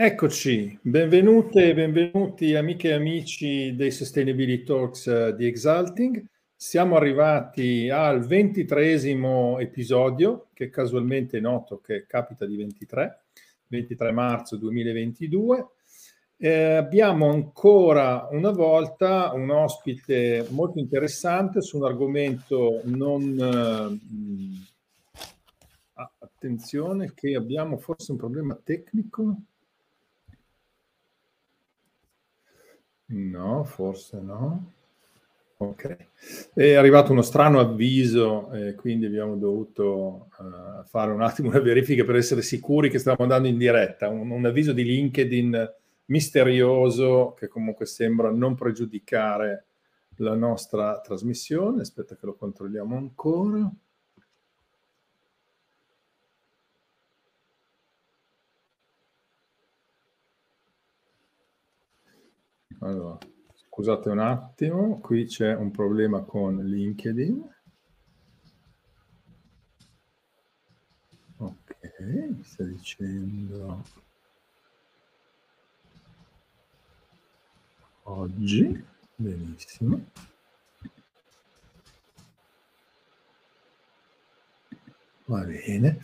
Eccoci, benvenute e benvenuti amiche e amici dei Sustainability Talks eh, di Exalting. Siamo arrivati al ventitresimo episodio, che casualmente è noto che capita di 23, 23 marzo 2022. Eh, abbiamo ancora una volta un ospite molto interessante su un argomento non... Eh, attenzione che abbiamo forse un problema tecnico. No, forse no. Ok. È arrivato uno strano avviso e quindi abbiamo dovuto uh, fare un attimo una verifica per essere sicuri che stavamo andando in diretta. Un, un, avviso di LinkedIn misterioso che comunque sembra non pregiudicare la nostra trasmissione. Aspetta che lo controlliamo ancora. Allora, scusate un attimo, qui c'è un problema con LinkedIn. Ok, mi sta dicendo oggi, benissimo. Va bene.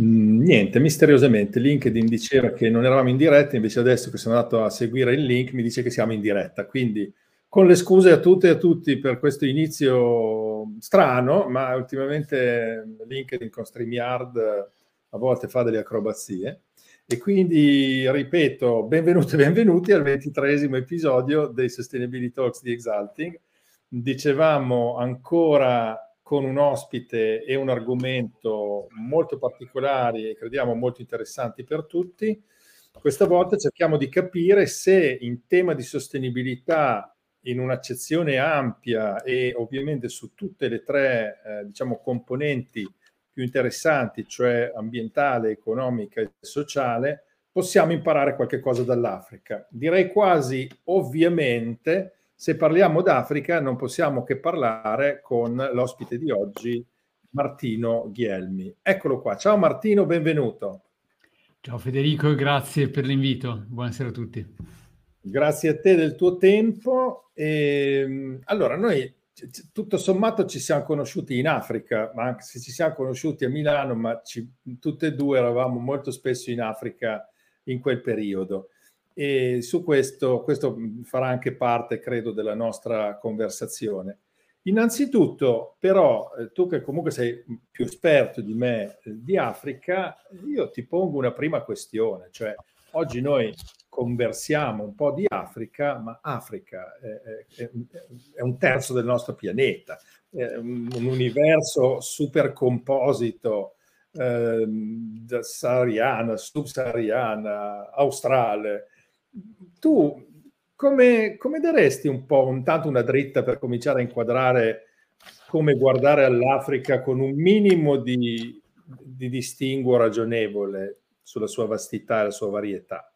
Mm, niente, misteriosamente LinkedIn diceva che non eravamo in diretta, invece adesso che sono andato a seguire il link mi dice che siamo in diretta. Quindi con le scuse a tutte e a tutti per questo inizio strano, ma ultimamente LinkedIn con StreamYard a volte fa delle acrobazie. E quindi, ripeto, benvenuti e benvenuti al ventitresimo episodio dei Sustainability Talks di Exalting. Dicevamo ancora con un ospite e un argomento molto particolari e crediamo molto interessanti per tutti. Questa volta cerchiamo di capire se in tema di sostenibilità in un'accezione ampia e ovviamente su tutte le tre eh, diciamo, componenti più interessanti, cioè ambientale, economica e sociale, possiamo imparare qualche cosa dall'Africa. Direi quasi ovviamente se parliamo d'Africa non possiamo che parlare con l'ospite di oggi, Martino Ghielmi. Eccolo qua. Ciao Martino, benvenuto. Ciao Federico, grazie per l'invito. Buonasera a tutti. Grazie a te del tuo tempo. E, ehm, allora, noi tutto sommato ci siamo conosciuti in Africa, ma anche se ci siamo conosciuti a Milano, ma ci, tutte e due eravamo molto spesso in Africa in quel periodo e su questo, questo farà anche parte, credo, della nostra conversazione. Innanzitutto, però, eh, tu che comunque sei più esperto di me eh, di Africa, io ti pongo una prima questione, cioè oggi noi conversiamo un po' di Africa, ma Africa è, è, è un terzo del nostro pianeta, è un, un universo super composito eh, sahariana, subsahariana, australe, tu come, come daresti un po' intanto una dritta per cominciare a inquadrare come guardare all'Africa con un minimo di, di distinguo ragionevole sulla sua vastità e la sua varietà?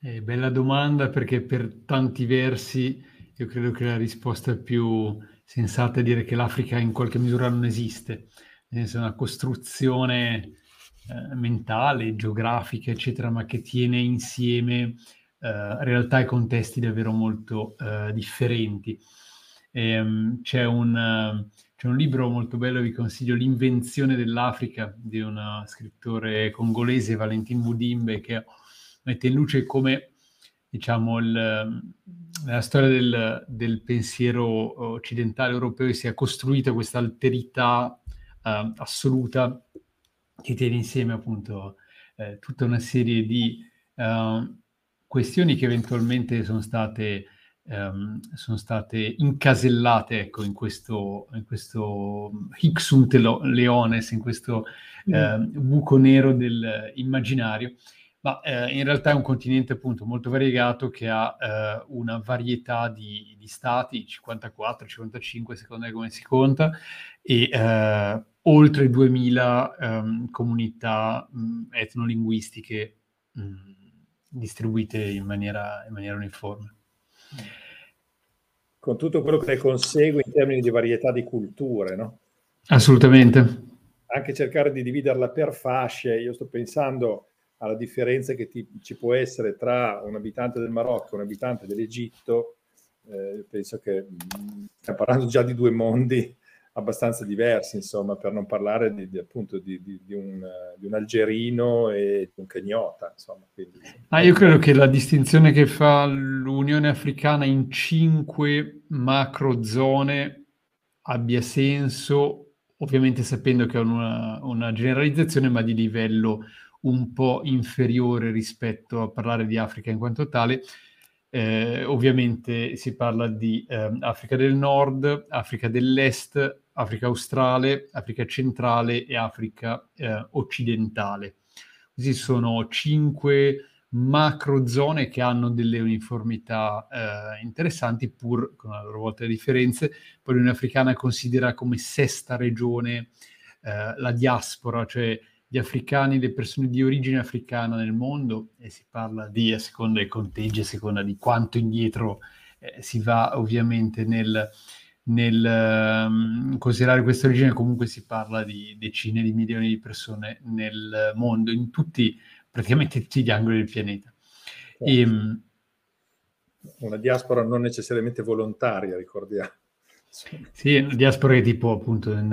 Eh, bella domanda perché per tanti versi io credo che la risposta più sensata è dire che l'Africa in qualche misura non esiste, nel senso è una costruzione eh, mentale, geografica, eccetera, ma che tiene insieme eh, realtà e contesti davvero molto eh, differenti. E, um, c'è, un, c'è, un, libro molto bello, vi consiglio, L'invenzione dell'Africa, di un scrittore congolese, Valentin Budimbe, che mette in luce come diciamo, il, la storia del, del, pensiero occidentale europeo sia costruita questa alterità uh, assoluta che tiene insieme appunto eh, tutta una serie di uh, questioni che eventualmente sono state, um, sono state incasellate ecco, in questo, in questo Hixunt Leones, in questo mm. uh, buco nero dell'immaginario. Ma eh, in realtà è un continente appunto molto variegato che ha eh, una varietà di, di, stati, 54, 55 secondo me come si conta, e eh, oltre 2000 ehm, comunità mh, etnolinguistiche mh, distribuite in maniera, in maniera uniforme. Con tutto quello che ne consegue in termini di varietà di culture, no? Assolutamente. Anche cercare di dividerla per fasce, io sto pensando alla differenza che ti, ci può essere tra un abitante del Marocco e un abitante dell'Egitto, eh, penso che mm, stiamo parlando già di due mondi abbastanza diversi, insomma, per non parlare di, di appunto di, di, un, di un algerino e di un kenyota, insomma. Quindi... Ah, io credo che la distinzione che fa l'Unione Africana in cinque macro zone abbia senso, ovviamente sapendo che è una, una generalizzazione, ma di livello un po' inferiore rispetto a parlare di Africa in quanto tale. Eh, ovviamente si parla di eh, Africa del Nord, Africa dell'Est, Africa australe, Africa centrale e Africa eh, occidentale. Questi sono cinque macro zone che hanno delle uniformità eh, interessanti, pur con a loro volta le differenze. Poi l'Unione Africana considera come sesta regione eh, la diaspora, cioè gli africani, le persone di origine africana nel mondo, e si parla di, a seconda dei conteggi, a seconda di quanto indietro eh, si va ovviamente nel, nel um, considerare questa origine, comunque si parla di decine di milioni di persone nel mondo, in tutti, praticamente tutti gli angoli del pianeta. Certo. E, um, una diaspora non necessariamente volontaria, ricordiamo. Sì, diaspora che tipo appunto in,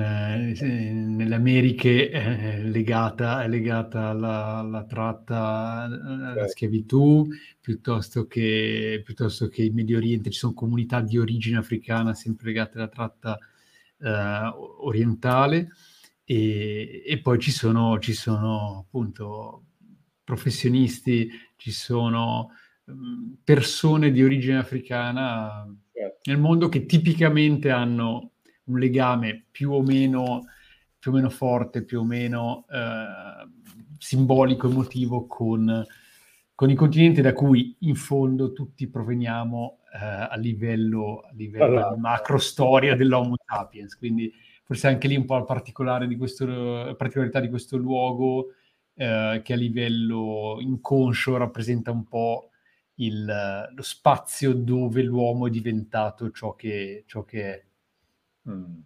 nelle Americhe è legata, è legata alla, alla tratta, alla certo. schiavitù, piuttosto che, piuttosto che in Medio Oriente. Ci sono comunità di origine africana sempre legate alla tratta eh, orientale. E, e, poi ci sono, ci sono appunto professionisti, ci sono mm, persone di origine africana nel mondo che tipicamente hanno un legame più o meno, più o meno forte, più o meno eh, simbolico, emotivo con, con, i continenti da cui in fondo tutti proveniamo eh, a livello, a livello allora. macro storia dell'Homo sapiens. Quindi forse anche lì un po' la particolare di questo, particolarità di questo luogo eh, che a livello inconscio rappresenta un po' il, lo spazio dove l'uomo è diventato ciò che, ciò che è. Mm.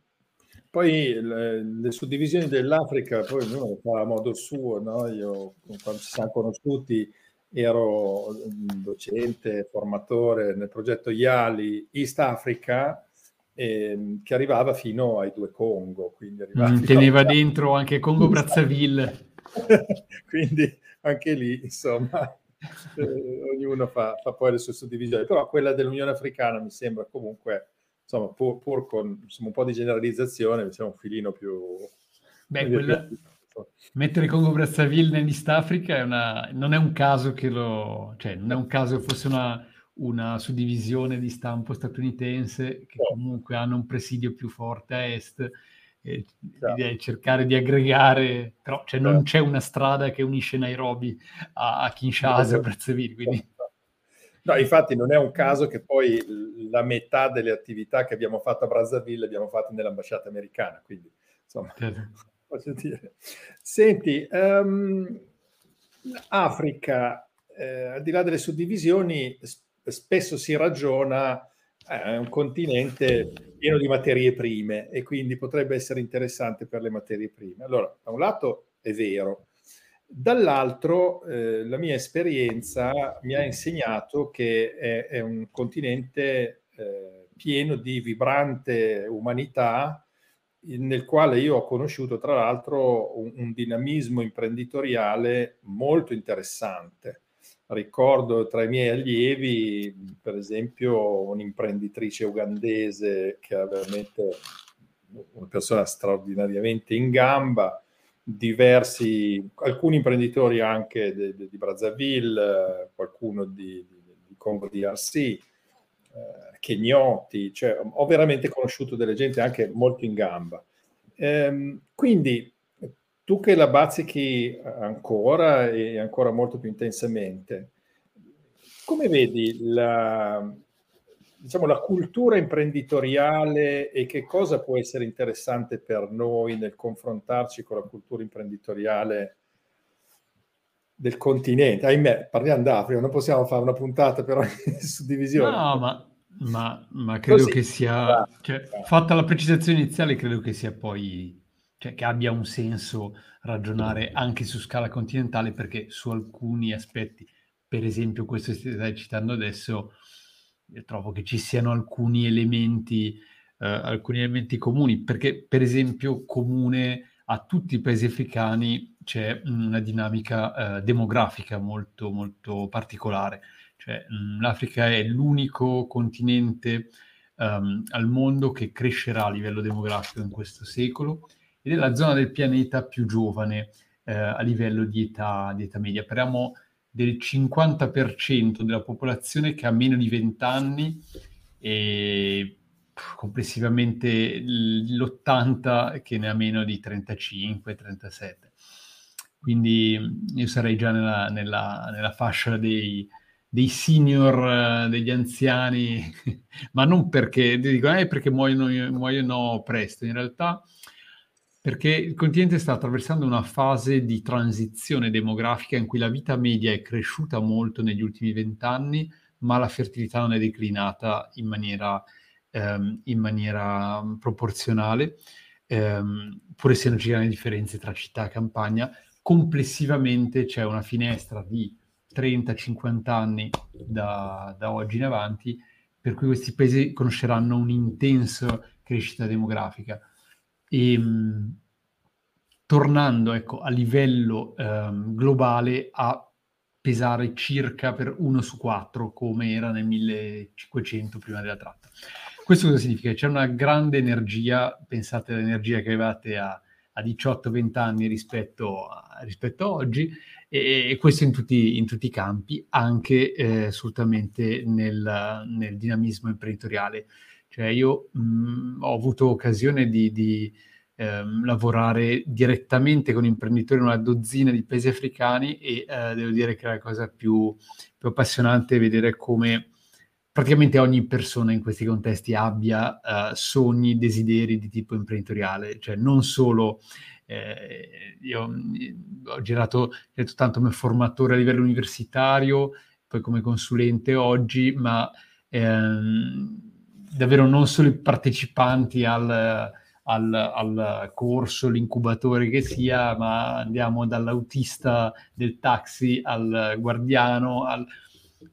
Poi le, le, suddivisioni dell'Africa, poi ognuno lo fa a modo suo, no? Io quando ci siamo conosciuti ero docente, formatore nel progetto IALI East Africa, eh, che arrivava fino ai due Congo. Quindi mm, teneva a... dentro anche Congo Brazzaville. quindi anche lì, insomma, eh, ognuno fa, fa, poi le sue suddivisioni, però quella dell'Unione Africana mi sembra comunque, insomma, pur, pur con insomma, un po' di generalizzazione, sembra un filino più... Beh, quella... Mettere Congo Brazzaville nell'East Africa è una... non è un caso che lo... cioè non è un caso che fosse una, una suddivisione di stampo statunitense che comunque hanno un presidio più forte a est e certo. cercare di aggregare, però cioè, non certo. c'è una strada che unisce Nairobi a, a Kinshasa, a Brazzaville, quindi... No, infatti non è un caso che poi la metà delle attività che abbiamo fatto a Brazzaville le abbiamo fatte nell'ambasciata americana, quindi insomma, certo. voglio dire. Senti, um, Africa, eh, al di là delle suddivisioni, spesso si ragiona eh, è un continente pieno di materie prime e quindi potrebbe essere interessante per le materie prime. Allora, da un lato è vero, dall'altro eh, la mia esperienza mi ha insegnato che è, è un continente eh, pieno di vibrante umanità nel quale io ho conosciuto tra l'altro un, un dinamismo imprenditoriale molto interessante ricordo tra i miei allievi, per esempio, un'imprenditrice ugandese che è veramente una persona straordinariamente in gamba, diversi, alcuni imprenditori anche di, di, di Brazzaville, qualcuno di, di Congo DRC, eh, kenyoti, cioè ho veramente conosciuto delle gente anche molto in gamba. Ehm, quindi tu che la bazzichi ancora e ancora molto più intensamente, come vedi la, diciamo, la cultura imprenditoriale e che cosa può essere interessante per noi nel confrontarci con la cultura imprenditoriale del continente? Ahimè, parliamo d'Africa, non possiamo fare una puntata per ogni suddivisione. No, ma, ma, ma credo Così. che sia, cioè, fatta la precisazione iniziale, credo che sia poi cioè che abbia un senso ragionare anche su scala continentale perché su alcuni aspetti, per esempio questo che stai citando adesso, trovo che ci siano alcuni elementi, eh, alcuni elementi comuni, perché per esempio comune a tutti i paesi africani c'è una dinamica eh, demografica molto, molto particolare. Cioè, mh, l'Africa è l'unico continente um, al mondo che crescerà a livello demografico in questo secolo ed è la zona del pianeta più giovane eh, a livello di età, di età media. Parliamo del 50% della popolazione che ha meno di 20 anni e complessivamente l'80% che ne ha meno di 35-37. Quindi io sarei già nella, nella, nella fascia dei, dei senior, degli anziani, ma non perché, dicono, eh, perché muoiono, muoiono presto. In realtà perché il continente sta attraversando una fase di transizione demografica in cui la vita media è cresciuta molto negli ultimi vent'anni, ma la fertilità non è declinata in maniera, ehm, in maniera proporzionale, ehm, pur essendoci grandi differenze tra città e campagna. Complessivamente c'è una finestra di 30-50 anni da, da oggi in avanti, per cui questi paesi conosceranno un'intensa crescita demografica e, ehm, tornando ecco, a livello ehm, globale a pesare circa per 1 su 4 come era nel 1500 prima della tratta. Questo cosa significa? C'è una grande energia, pensate all'energia che avevate a, a 18-20 anni rispetto a, rispetto oggi, e, e, questo in tutti, in tutti, i campi, anche eh, assolutamente nel, nel dinamismo imprenditoriale. Cioè io mh, mm, ho avuto occasione di, di ehm, lavorare direttamente con imprenditori in una dozzina di paesi africani e eh, devo dire che la cosa più, più appassionante è vedere come praticamente ogni persona in questi contesti abbia uh, sogni, desideri di tipo imprenditoriale, cioè non solo eh, io ho girato, tanto come formatore a livello universitario, poi come consulente oggi, ma ehm, davvero non solo i partecipanti al, al, al, corso, l'incubatore che sia, ma andiamo dall'autista del taxi al guardiano, al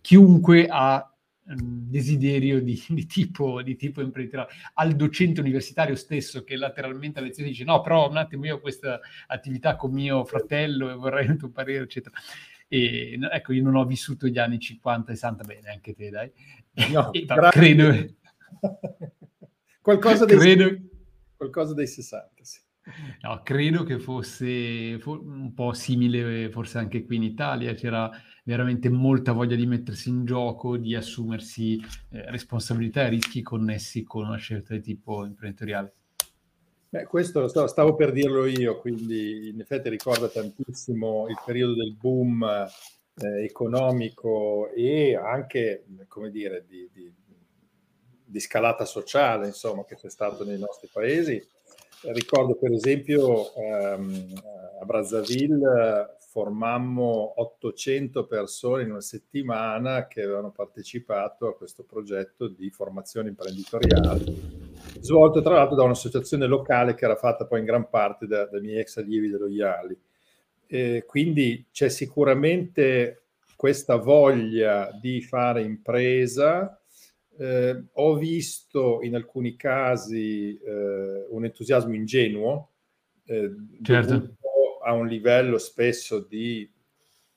chiunque ha desiderio di, di, tipo, di tipo imprenditoriale, al docente universitario stesso che lateralmente a lezione dice no, però un attimo io ho questa attività con mio fratello e vorrei il tuo parere, eccetera. E ecco, io non ho vissuto gli anni 50 e 60 bene, anche te, dai. No, e, credo... qualcosa, dei, credo... qualcosa dei 60, sì. No, credo che fosse un po' simile forse anche qui in Italia, c'era veramente molta voglia di mettersi in gioco, di assumersi eh, responsabilità e rischi connessi con una scelta di tipo imprenditoriale. Beh, questo stavo per dirlo io, quindi in effetti ricorda tantissimo il periodo del boom eh, economico e anche, come dire, di, di, di scalata sociale, insomma, che c'è stato nei nostri paesi Ricordo per esempio ehm, a Brazzaville formammo 800 persone in una settimana che avevano partecipato a questo progetto di formazione imprenditoriale, svolto tra l'altro da un'associazione locale che era fatta poi in gran parte da, dai miei ex allievi dello IALI. E quindi c'è sicuramente questa voglia di fare impresa, eh, ho visto in alcuni casi eh, un entusiasmo ingenuo, eh, certo. a un livello spesso di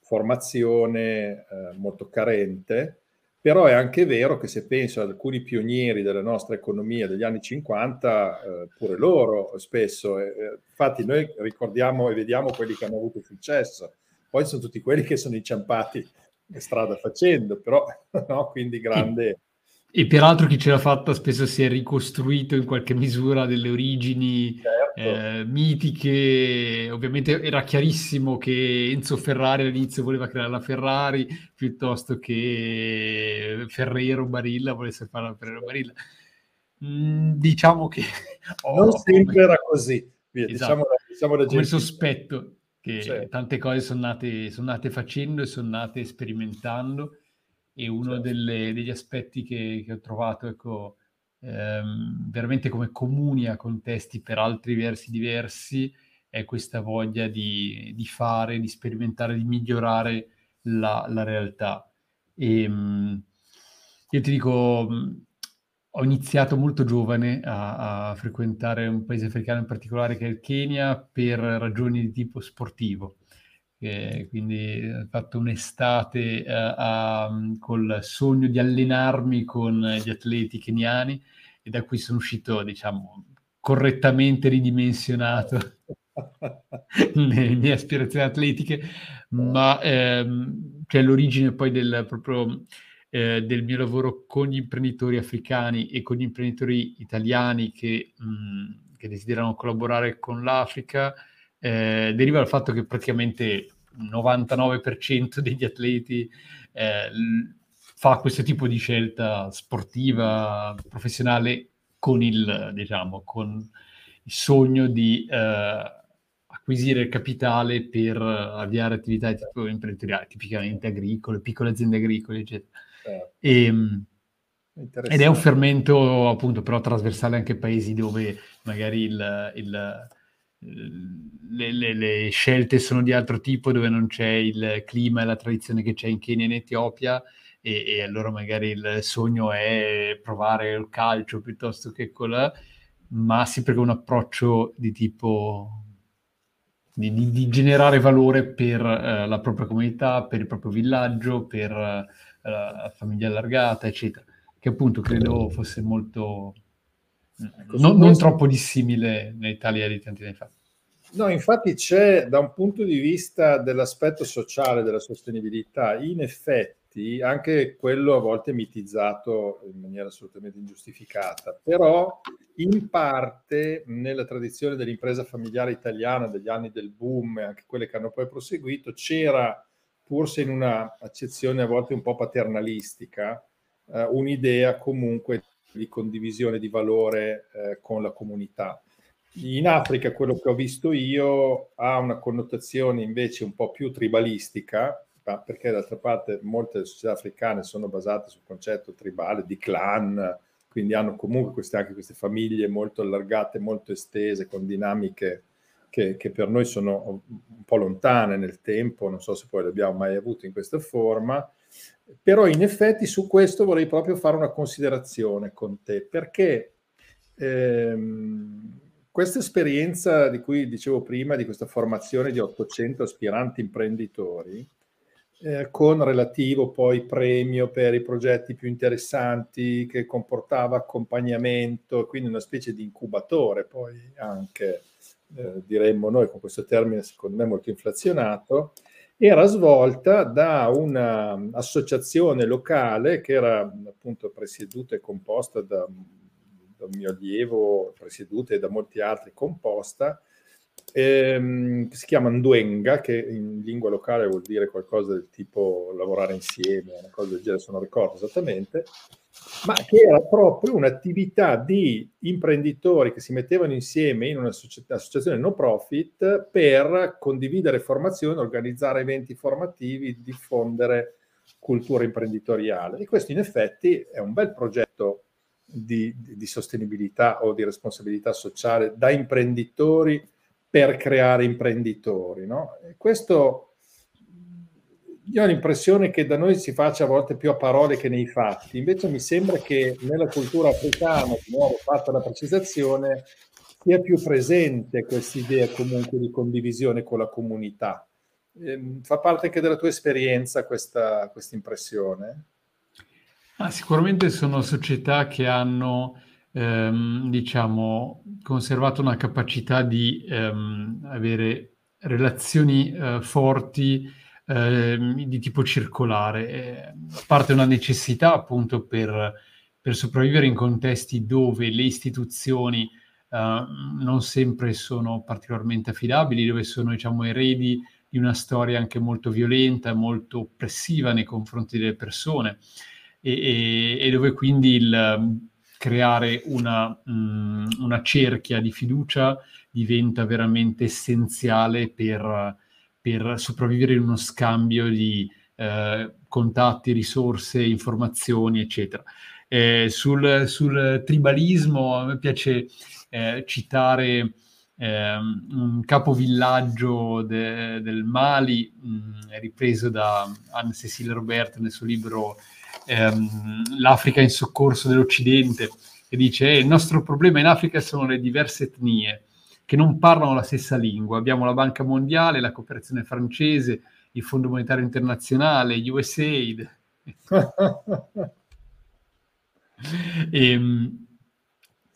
formazione eh, molto carente, però è anche vero che se penso ad alcuni pionieri della nostra economia degli anni 50, eh, pure loro spesso, eh, infatti noi ricordiamo e vediamo quelli che hanno avuto successo, poi sono tutti quelli che sono inciampati strada facendo, però no? quindi grande... E peraltro chi ce l'ha fatta spesso si è ricostruito in qualche misura delle origini certo. eh, mitiche. Ovviamente era chiarissimo che Enzo Ferrari all'inizio voleva creare la Ferrari piuttosto che Ferrero Barilla volesse fare la Ferrero Barilla. Mm, diciamo che... Oh, non sempre come... era così. Via, esatto. diciamo, diciamo come sospetto che certo. tante cose sono nate, sono nate facendo e sono nate sperimentando e uno certo. delle, degli aspetti che, che, ho trovato ecco, ehm, veramente come comuni a contesti per altri versi diversi, è questa voglia di, di fare, di sperimentare, di migliorare la, la realtà. E, ehm, io ti dico, ho iniziato molto giovane a, a, frequentare un paese africano in particolare che è il Kenya per ragioni di tipo sportivo. Eh, quindi ho fatto un'estate eh, col sogno di allenarmi con gli atleti keniani e da qui sono uscito, diciamo, correttamente ridimensionato le mie aspirazioni atletiche, ma ehm, cioè l'origine poi del proprio eh, del mio lavoro con gli imprenditori africani e con gli imprenditori italiani che, mh, che desiderano collaborare con l'Africa eh, deriva dal fatto che praticamente 99% degli atleti eh, fa questo tipo di scelta sportiva, professionale con il, diciamo, con il sogno di eh, acquisire capitale per avviare attività tipo imprenditoriali, tipicamente agricole, piccole aziende agricole, eccetera. Certo. E, ehm, ed è un fermento appunto però trasversale anche ai paesi dove magari il, il, le, le, le, scelte sono di altro tipo, dove non c'è il clima e la tradizione che c'è in Kenya e in Etiopia e, e allora magari il sogno è provare il calcio piuttosto che quella, ma sempre con un approccio di tipo di, di, di generare valore per uh, la propria comunità, per il proprio villaggio, per uh, famiglia allargata, eccetera, che appunto credo. fosse molto ecco, non, non troppo dissimile nell'Italia di tanti anni fa. No, infatti c'è da un punto di vista dell'aspetto sociale della sostenibilità, in effetti anche quello a volte mitizzato in maniera assolutamente ingiustificata, però in parte nella tradizione dell'impresa familiare italiana degli anni del boom e anche quelle che hanno poi proseguito, c'era, pur se in una accezione a volte un po' paternalistica, eh, un'idea comunque di condivisione di valore eh, con la comunità. In Africa quello che ho visto io ha una connotazione invece un po' più tribalistica, perché d'altra parte molte società africane sono basate sul concetto tribale di clan, quindi hanno comunque queste, anche queste famiglie molto allargate, molto estese, con dinamiche che, che, per noi sono un po' lontane nel tempo, non so se poi le abbiamo mai avute in questa forma, però in effetti su questo vorrei proprio fare una considerazione con te, perché ehm, questa esperienza di cui dicevo prima, di questa formazione di 800 aspiranti imprenditori, eh, con relativo poi premio per i progetti più interessanti che comportava accompagnamento, quindi una specie di incubatore poi anche, eh, diremmo noi con questo termine secondo me molto inflazionato, era svolta da un'associazione locale che era appunto presieduta e composta da, da un mio allievo, presieduta e da molti altri composta, ehm, si chiama Nduenga, che in lingua locale vuol dire qualcosa del tipo lavorare insieme, una cosa del genere, se non ricordo esattamente, ma che era proprio un'attività di imprenditori che si mettevano insieme in un'associazione no profit per condividere formazioni, organizzare eventi formativi, diffondere cultura imprenditoriale. E questo in effetti è un bel progetto di, di sostenibilità o di responsabilità sociale da imprenditori per creare imprenditori. No? questo io ho l'impressione che da noi si faccia a volte più a parole che nei fatti, invece mi sembra che nella cultura africana, di nuovo fatta la precisazione, sia più presente questa idea comunque di condivisione con la comunità. Eh, fa parte anche della tua esperienza questa, impressione? Ah, sicuramente sono società che hanno ehm, diciamo, conservato una capacità di ehm, avere relazioni eh, forti eh, di tipo circolare. Eh, parte una necessità appunto per, per, sopravvivere in contesti dove le istituzioni eh, non sempre sono particolarmente affidabili, dove sono diciamo, eredi di una storia anche molto violenta, molto oppressiva nei confronti delle persone e, e, e dove quindi il creare una, mh, mm, una, cerchia di fiducia diventa veramente essenziale per, per sopravvivere in uno scambio di eh, contatti, risorse, informazioni, eccetera. Eh, sul, sul, tribalismo a me piace eh, citare eh, un capovillaggio de, del Mali, mh, mm, ripreso da Anne-Cécile Robert nel suo libro ehm, L'Africa in soccorso dell'Occidente, che dice eh, il nostro problema in Africa sono le diverse etnie che non parlano la stessa lingua. Abbiamo la Banca Mondiale, la cooperazione francese, il Fondo Monetario Internazionale, USAID. e, ehm,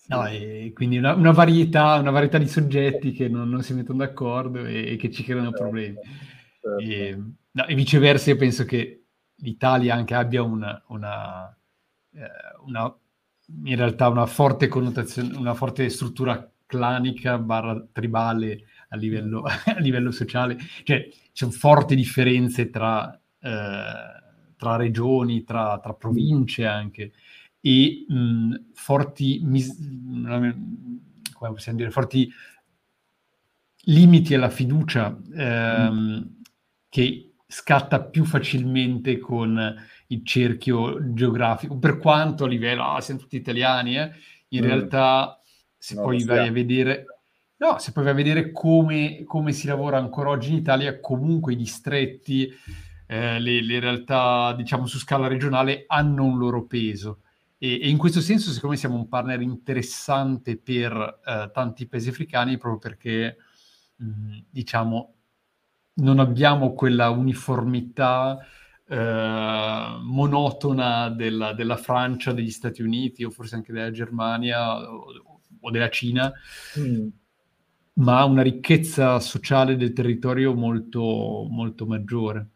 no, e quindi una, una, varietà, una, varietà, di soggetti che non, non si mettono d'accordo e, e, che ci creano certo, problemi. Certo. E, no, e, viceversa, io penso che l'Italia anche abbia una, una, eh, una in realtà una forte connotazione, una forte struttura clanica barra tribale a livello, a livello sociale, cioè ci sono forti differenze tra, eh, tra regioni, tra, tra, province anche, e mh, forti, mis- come possiamo dire, forti limiti alla fiducia ehm, mm. che scatta più facilmente con il cerchio geografico, per quanto a livello, ah, siamo tutti italiani, eh, in mm. realtà se no, poi vai a vedere... No, se poi vai a vedere come, come, si lavora ancora oggi in Italia, comunque i distretti, eh, le, le, realtà, diciamo, su scala regionale hanno un loro peso. E, e, in questo senso, secondo me, siamo un partner interessante per eh, tanti paesi africani proprio perché, mh, diciamo, non abbiamo quella uniformità eh, monotona della, della, Francia, degli Stati Uniti o forse anche della Germania o, o della Cina, mm. ma una ricchezza sociale del territorio molto, molto maggiore.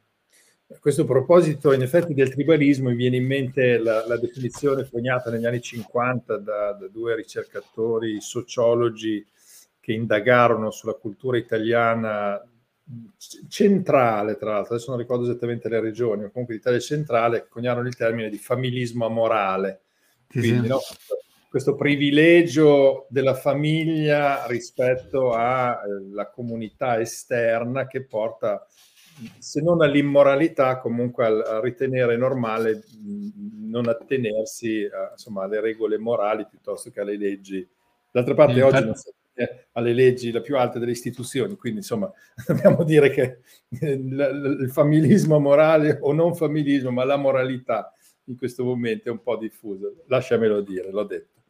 A questo proposito, in effetti, del tribalismo mi viene in mente la, la definizione coniata negli anni 50 da, da, due ricercatori sociologi che indagarono sulla cultura italiana centrale, tra l'altro, adesso non ricordo esattamente le regioni, ma comunque l'Italia centrale, coniarono il termine di familismo amorale. Quindi, sì. no, questo privilegio della famiglia rispetto alla eh, comunità esterna che porta, se non all'immoralità, comunque a, ritenere normale non attenersi a, insomma, alle regole morali piuttosto che alle leggi. D'altra parte sì, oggi non si alle leggi la più alta delle istituzioni, quindi insomma dobbiamo dire che il familismo morale o non familismo, ma la moralità in questo momento è un po' diffusa, lasciamelo dire, l'ho detto.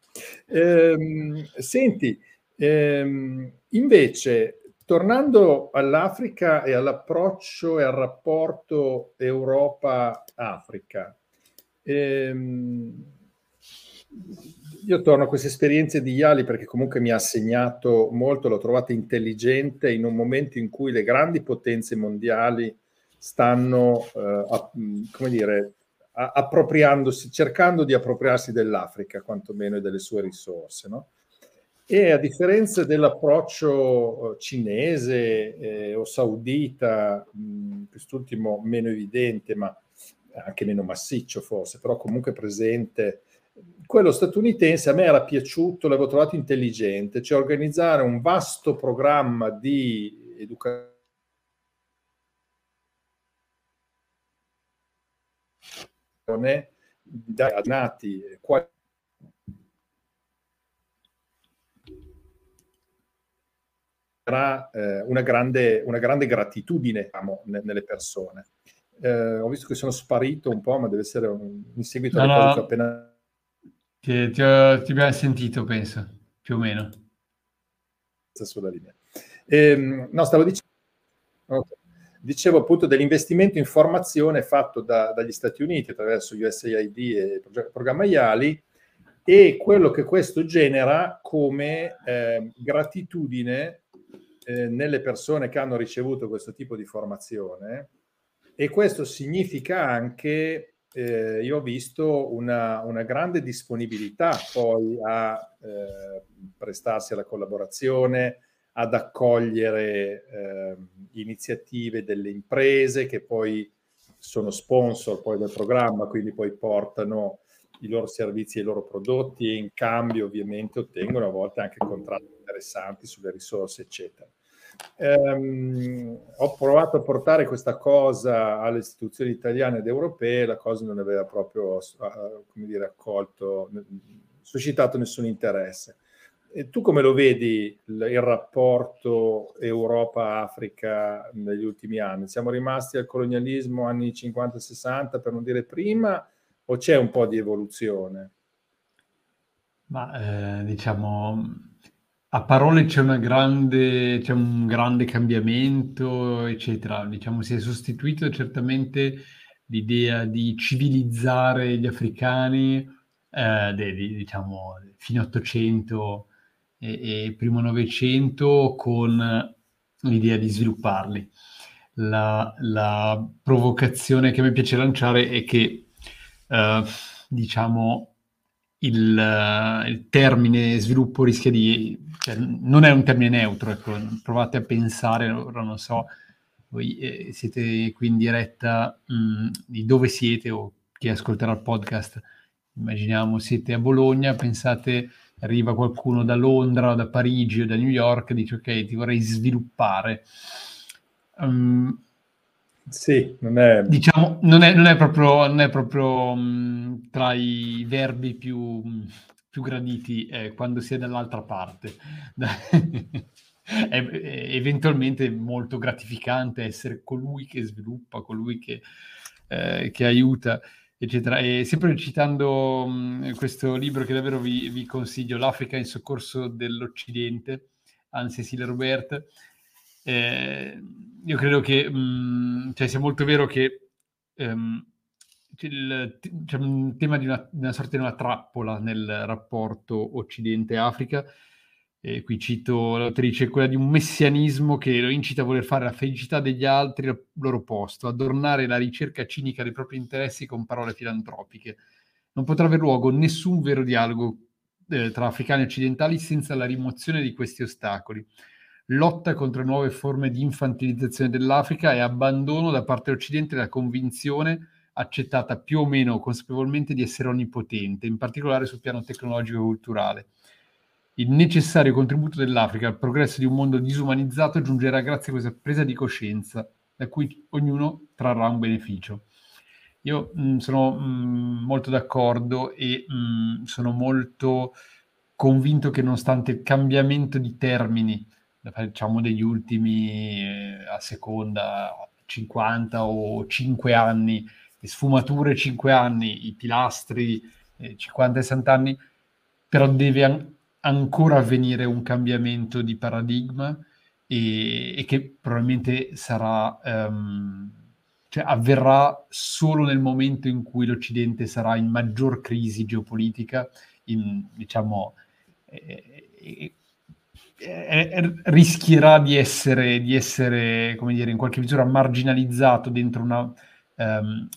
Ehm, senti, ehm, invece, tornando all'Africa e all'approccio e al rapporto Europa-Africa, ehm, io torno a queste esperienze di Iali perché comunque mi ha segnato molto, l'ho trovata intelligente in un momento in cui le grandi potenze mondiali stanno, eh, a, come dire, appropriandosi, cercando di appropriarsi dell'Africa, quantomeno, e delle sue risorse. No? E a differenza dell'approccio eh, cinese eh, o saudita, mh, quest'ultimo meno evidente, ma anche meno massiccio forse, però comunque presente, quello statunitense a me era piaciuto, l'avevo trovato intelligente, cioè organizzare un vasto programma di educazione da nati qua eh, una, grande, una grande gratitudine diciamo, nelle persone. Eh, ho visto che sono sparito un po', ma deve essere un, in seguito no, no. che ho appena... Ti, ti, ho, ti abbiamo sentito, penso, più o meno. Sulla linea. Eh, no, stavo dicendo... Okay dicevo appunto dell'investimento in formazione fatto da, dagli Stati Uniti attraverso USAID e programma IALI e quello che questo genera come eh, gratitudine eh, nelle persone che hanno ricevuto questo tipo di formazione. E questo significa anche, eh, io ho visto una, una, grande disponibilità poi a eh, prestarsi alla collaborazione, ad accogliere eh, iniziative delle imprese che poi sono sponsor poi del programma, quindi poi portano i loro servizi e i loro prodotti e in cambio ovviamente ottengono a volte anche contratti interessanti sulle risorse, eccetera. ehm, ho provato a portare questa cosa alle istituzioni italiane ed europee, la cosa non aveva proprio, come dire, accolto, suscitato nessun interesse. E tu come lo vedi il, rapporto Europa-Africa negli ultimi anni? Siamo rimasti al colonialismo anni 50-60 per non dire prima o c'è un po' di evoluzione? Ma eh, diciamo, a parole c'è, grande, c'è un grande cambiamento, eccetera. Diciamo, si è sostituito certamente l'idea di civilizzare gli africani, eh, diciamo, fine 800 e, e primo Novecento con l'idea di svilupparli. La, la, provocazione che me piace lanciare è che, uh, diciamo, il, il, termine sviluppo rischia di... Cioè, non è un termine neutro, ecco, provate a pensare, non so, voi eh, siete qui in diretta mh, mm, di dove siete o chi ascolterà il podcast, immaginiamo siete a Bologna, pensate arriva qualcuno da Londra o da Parigi o da New York e dice ok, ti vorrei sviluppare. Um, sì, non è... Diciamo, non è, non è proprio, non è proprio um, tra i verbi più, più graditi eh, quando si è dall'altra parte. è, eventualmente molto gratificante essere colui che sviluppa, colui che, eh, che aiuta eccetera. E sempre citando mh, questo libro che davvero vi, vi, consiglio, L'Africa in soccorso dell'Occidente, Anne Cecilia Robert, eh, io credo che mh, cioè sia molto vero che ehm, c'è, il, un tema di una, una sorta di una trappola nel rapporto Occidente-Africa e qui cito l'autrice, quella di un messianismo che lo incita a voler fare la felicità degli altri al loro posto, adornare la ricerca cinica dei propri interessi con parole filantropiche. Non potrà aver luogo nessun vero dialogo eh, tra africani e occidentali senza la rimozione di questi ostacoli. Lotta contro nuove forme di infantilizzazione dell'Africa e abbandono da parte dell'Occidente della convinzione accettata più o meno consapevolmente di essere onnipotente, in particolare sul piano tecnologico e culturale il necessario contributo dell'Africa al progresso di un mondo disumanizzato giungerà grazie a questa presa di coscienza, da cui ognuno trarrà un beneficio. Io mh, mm, sono mh, mm, molto d'accordo e mh, mm, sono molto convinto che nonostante il cambiamento di termini, diciamo degli ultimi eh, a seconda 50 o 5 anni, le sfumature 5 anni, i pilastri eh, 50 e 60 anni, però deve ancora avvenire un cambiamento di paradigma e, e che probabilmente sarà, um, cioè avverrà solo nel momento in cui l'Occidente sarà in maggior crisi geopolitica, in, diciamo, eh, eh, eh, rischierà di essere, di essere, come dire, in qualche misura marginalizzato dentro una um,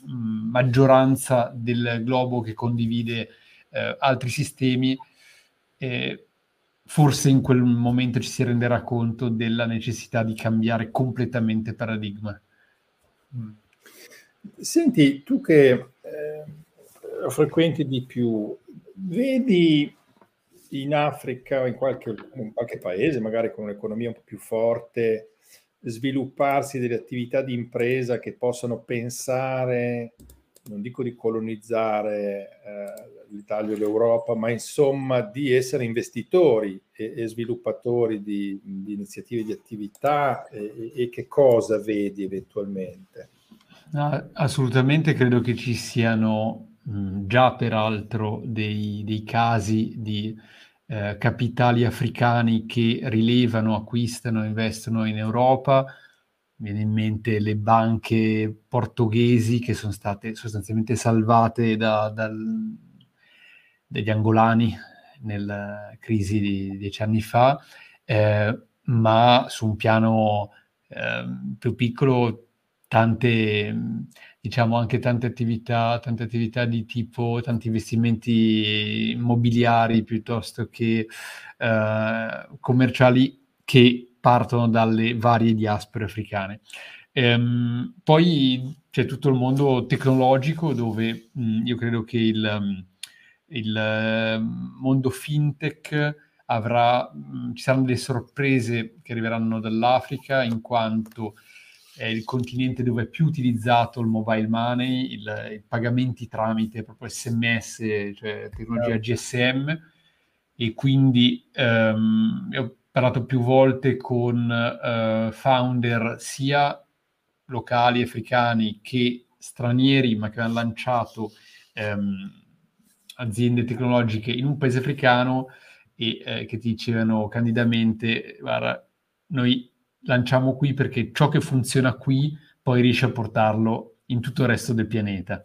maggioranza del globo che condivide uh, altri sistemi eh, forse in quel momento ci si renderà conto della necessità di cambiare completamente paradigma. Mm. Senti, tu che eh, frequenti di più, vedi in Africa o in qualche, in qualche paese, magari con un'economia un po' più forte, svilupparsi delle attività di impresa che possano pensare non dico di colonizzare eh, l'Italia o l'Europa, ma insomma di essere investitori e, e sviluppatori di, di, iniziative, di attività e, e, che cosa vedi eventualmente? Ah, assolutamente credo che ci siano mh, già peraltro dei, dei casi di eh, capitali africani che rilevano, acquistano, investono in Europa viene in mente le banche portoghesi che sono state sostanzialmente salvate da, dal, dagli angolani nella crisi di dieci anni fa, eh, ma su un piano eh, più piccolo tante, diciamo anche tante attività, tante attività di tipo, tanti investimenti immobiliari piuttosto che eh, commerciali che partono dalle varie diaspore africane. Ehm, poi c'è tutto il mondo tecnologico dove mh, io credo che il, il uh, mondo fintech avrà, mh, ci saranno delle sorprese che arriveranno dall'Africa in quanto è il continente dove è più utilizzato il mobile money, il, i pagamenti tramite proprio sms, cioè tecnologia GSM, e quindi um, parlato più volte con uh, founder sia locali africani che stranieri, ma che hanno lanciato um, aziende tecnologiche in un paese africano e eh, che ti dicevano candidamente, guarda, noi lanciamo qui perché ciò che funziona qui poi riesce a portarlo in tutto il resto del pianeta.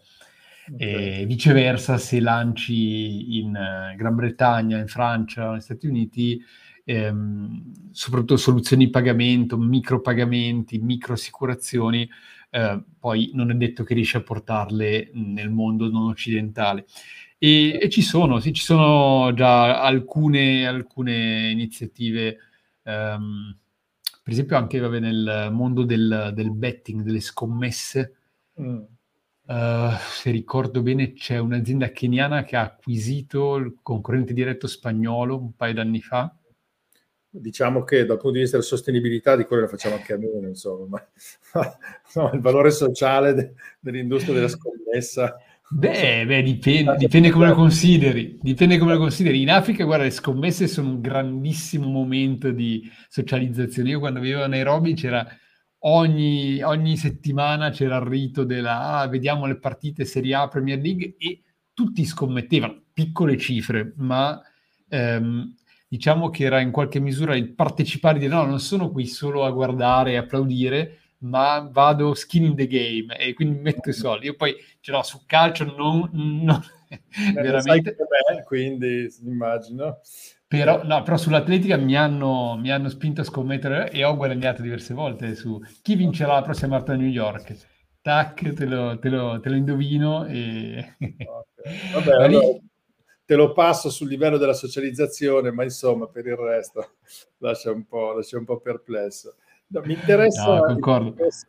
Okay. E viceversa, se lanci in uh, Gran Bretagna, in Francia, negli Stati Uniti, ehm, soprattutto soluzioni di pagamento, micropagamenti, microassicurazioni, eh, poi non è detto che riesci a portarle nel mondo non occidentale. E, e ci sono, sì, ci sono già alcune, alcune iniziative. Um, per esempio anche vabbè, nel mondo del, del, betting, delle scommesse. Mm. Uh, se ricordo bene, c'è un'azienda keniana che ha acquisito il concorrente diretto spagnolo un paio d'anni fa. Diciamo che dal punto di vista della sostenibilità di quello la facciamo anche a meno, insomma, ma, no, il valore sociale de, dell'industria della scommessa Beh, beh dipende, dipende, come lo consideri. Dipende come lo consideri. In Africa, guarda, le scommesse sono un grandissimo momento di socializzazione. Io quando vivevo a Nairobi c'era ogni, ogni settimana c'era il rito della ah, vediamo le partite Serie A Premier League e tutti scommettevano, piccole cifre, ma ehm, diciamo che era in qualche misura il partecipare di no, non sono qui solo a guardare e applaudire, ma vado skin in the game e quindi metto i soldi. Io poi ce l'ho su calcio, non, non veramente. Me, quindi immagino. Però, no, però sull'atletica mi hanno, mi hanno, spinto a scommettere e ho guadagnato diverse volte su chi vincerà la prossima Marta a New York. Tac, te lo, te lo, te lo indovino e... Okay. Vabbè, allora, te lo passo sul livello della socializzazione, ma insomma per il resto lascia un po', lascia un po perplesso. No, mi interessa no, il, discorso,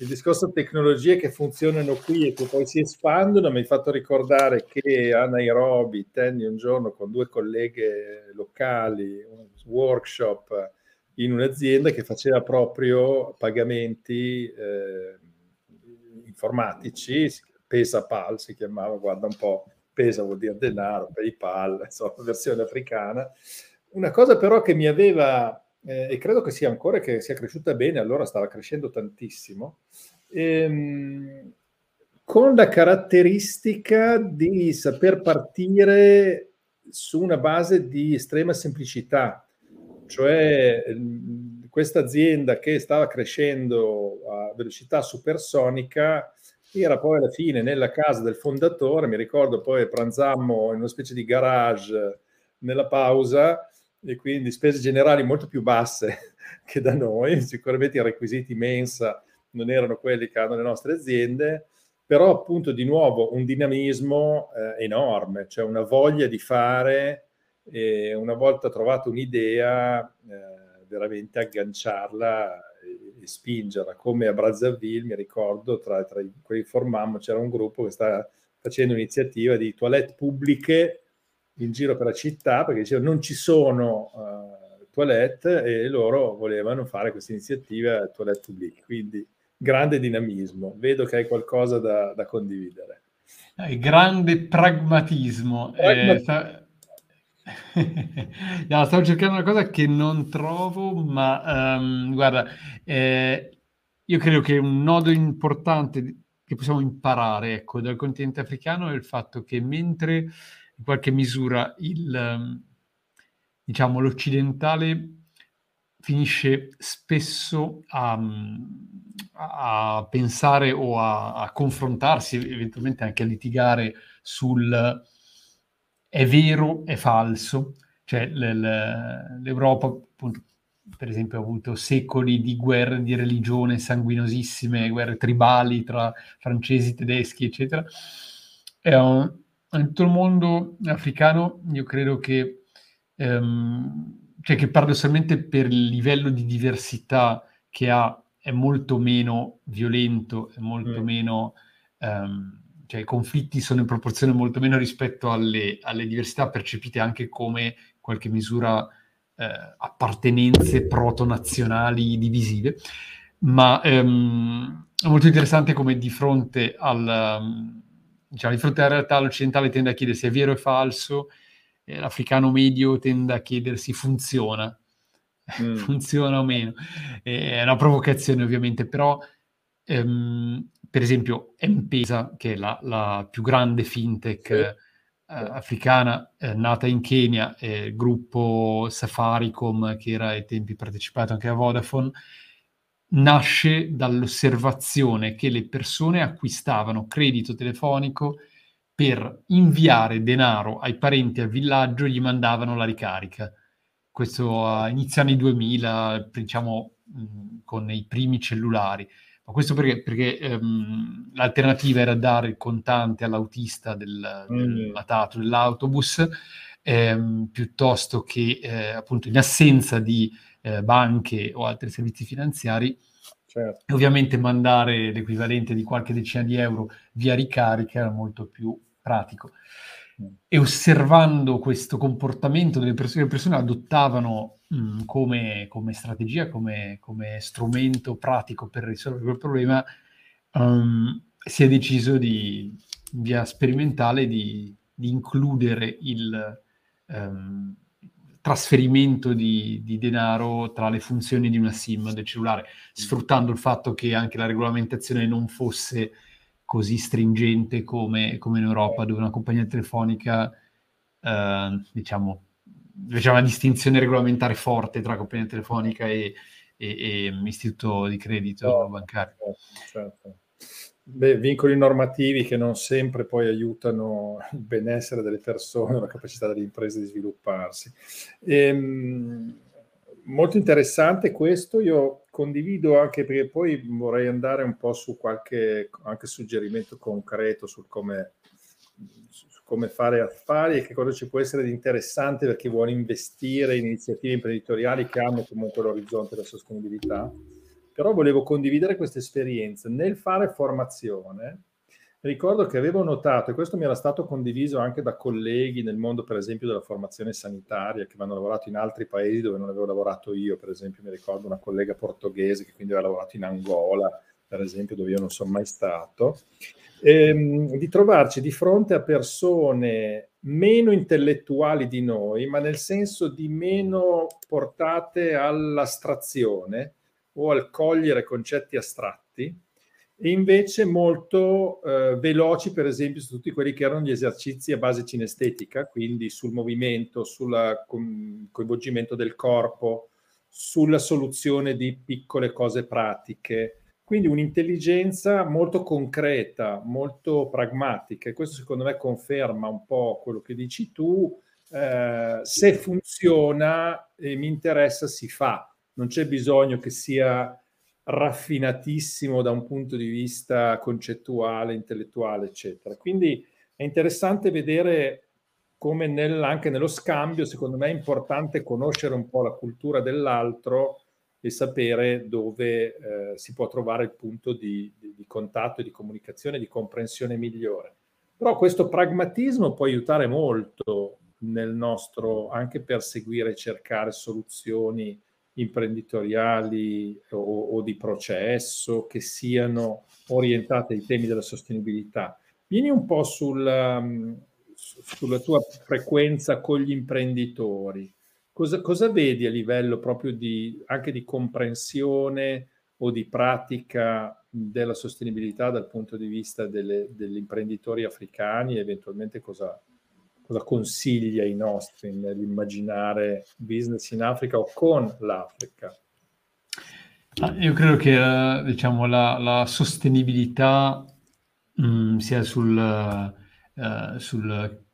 il, discorso, tecnologie che funzionano qui e che poi si espandono. Mi hai fatto ricordare che a Nairobi tenni un giorno con due colleghe locali un workshop in un'azienda che faceva proprio pagamenti eh, informatici, PesaPal si chiamava, guarda un po', Pesa vuol dire denaro, PayPal, insomma, versione africana. Una cosa però che mi aveva eh, e credo che sia ancora che sia cresciuta bene, allora stava crescendo tantissimo, ehm, con la caratteristica di saper partire su una base di estrema semplicità, cioè ehm, questa azienda che stava crescendo a velocità supersonica era poi alla fine nella casa del fondatore, mi ricordo poi pranzammo in una specie di garage nella pausa e quindi spese generali molto più basse che da noi, sicuramente i requisiti mensa non erano quelli che hanno le nostre aziende, però appunto di nuovo un dinamismo eh, enorme, cioè una voglia di fare e una volta trovata un'idea eh, veramente agganciarla e, e, spingerla, come a Brazzaville mi ricordo tra, tra quelli formammo c'era un gruppo che sta facendo un'iniziativa di toilette pubbliche in giro per la città perché dicevano non ci sono uh, toilette e loro volevano fare questa iniziativa toilette pubbliche. Quindi grande dinamismo. Vedo che hai qualcosa da, da condividere. Eh, grande pragmatismo. Eh, sta... no, stavo cercando una cosa che non trovo, ma um, guarda, eh, io credo che un nodo importante che possiamo imparare ecco, dal continente africano è il fatto che mentre in qualche misura il, ehm, diciamo, l'occidentale finisce spesso a, a pensare o a, a, confrontarsi, eventualmente anche a litigare sul è vero, è falso. Cioè l'Europa, appunto, per esempio, ha avuto secoli di guerre di religione sanguinosissime, guerre tribali tra francesi, tedeschi, eccetera. È un, in tutto il mondo africano io credo che, ehm, cioè che paradossalmente per il livello di diversità che ha è molto meno violento, è molto mm. meno... Um, cioè i conflitti sono in proporzione molto meno rispetto alle, alle, diversità percepite anche come qualche misura eh, appartenenze proto-nazionali divisive, ma ehm, è molto interessante come di fronte, al, diciamo, di fronte alla realtà l'occidentale tende a chiedersi è vero o falso, eh, l'africano medio tende a chiedersi funziona, mm. funziona o meno. è una provocazione ovviamente, però ehm, per esempio M-Pesa, che è la, la più grande fintech eh, africana, eh, nata in Kenya, eh, il gruppo Safaricom, che era ai tempi partecipato anche a Vodafone, nasce dall'osservazione che le persone acquistavano credito telefonico per inviare denaro ai parenti al villaggio, gli mandavano la ricarica. Questo a inizio anni 2000, diciamo, mh, con i primi cellulari. Ma questo perché? Perché um, l'alternativa era dare il contante all'autista del, del mm. dell'autobus, ehm, piuttosto che eh, appunto in assenza di eh, banche o altri servizi finanziari, certo. e ovviamente mandare l'equivalente di qualche decina di euro via ricarica era molto più pratico. Mm. E osservando questo comportamento delle persone, le persone adottavano mh, mm, come, come, strategia, come, come, strumento pratico per risolvere quel problema, um, si è deciso di, via sperimentale di, di includere il um, trasferimento di, di, denaro tra le funzioni di una SIM del cellulare, mm. sfruttando il fatto che anche la regolamentazione non fosse così stringente come, come in Europa, dove una compagnia telefonica, eh, diciamo, c'è una distinzione regolamentare forte tra compagnia telefonica e, e, e istituto di credito no, bancario. Certo, certo. Beh, vincoli normativi che non sempre poi aiutano il benessere delle persone, la capacità delle imprese di svilupparsi. Ehm, molto interessante questo, io condivido anche perché poi vorrei andare un po' su qualche anche suggerimento concreto su come, come fare affari e che cosa ci può essere di interessante per chi vuole investire in iniziative imprenditoriali che hanno comunque l'orizzonte della sostenibilità. Però volevo condividere questa esperienza nel fare formazione Ricordo che avevo notato, e questo mi era stato condiviso anche da colleghi nel mondo, per esempio, della formazione sanitaria, che hanno lavorato in altri paesi dove non avevo lavorato io. Per esempio, mi ricordo una collega portoghese che quindi aveva lavorato in Angola, per esempio, dove io non sono mai stato, ehm, di trovarci di fronte a persone meno intellettuali di noi, ma nel senso di meno portate all'astrazione o al cogliere concetti astratti e invece molto eh, veloci, per esempio, su tutti quelli che erano gli esercizi a base cinestetica, quindi sul movimento, sul coinvolgimento del corpo, sulla soluzione di piccole cose pratiche. Quindi un'intelligenza molto concreta, molto pragmatica, e questo secondo me conferma un po' quello che dici tu. Eh, se funziona e mi interessa, si fa. Non c'è bisogno che sia raffinatissimo da un punto di vista concettuale, intellettuale, eccetera. Quindi è interessante vedere come nel, anche nello scambio, secondo me è importante conoscere un po' la cultura dell'altro e sapere dove eh, si può trovare il punto di, di, di contatto e di comunicazione, di comprensione migliore. Però questo pragmatismo può aiutare molto nel nostro, anche per seguire e cercare soluzioni imprenditoriali o, o, di processo che siano orientate ai temi della sostenibilità. Vieni un po' sul, um, sulla tua frequenza con gli imprenditori. Cosa, cosa, vedi a livello proprio di, anche di comprensione o di pratica della sostenibilità dal punto di vista delle, degli imprenditori africani e eventualmente cosa, cosa consiglia ai nostri nell'immaginare business in Africa o con l'Africa? Ah, io credo che eh, diciamo, la, la sostenibilità mh, mm, sia sul, uh, sul,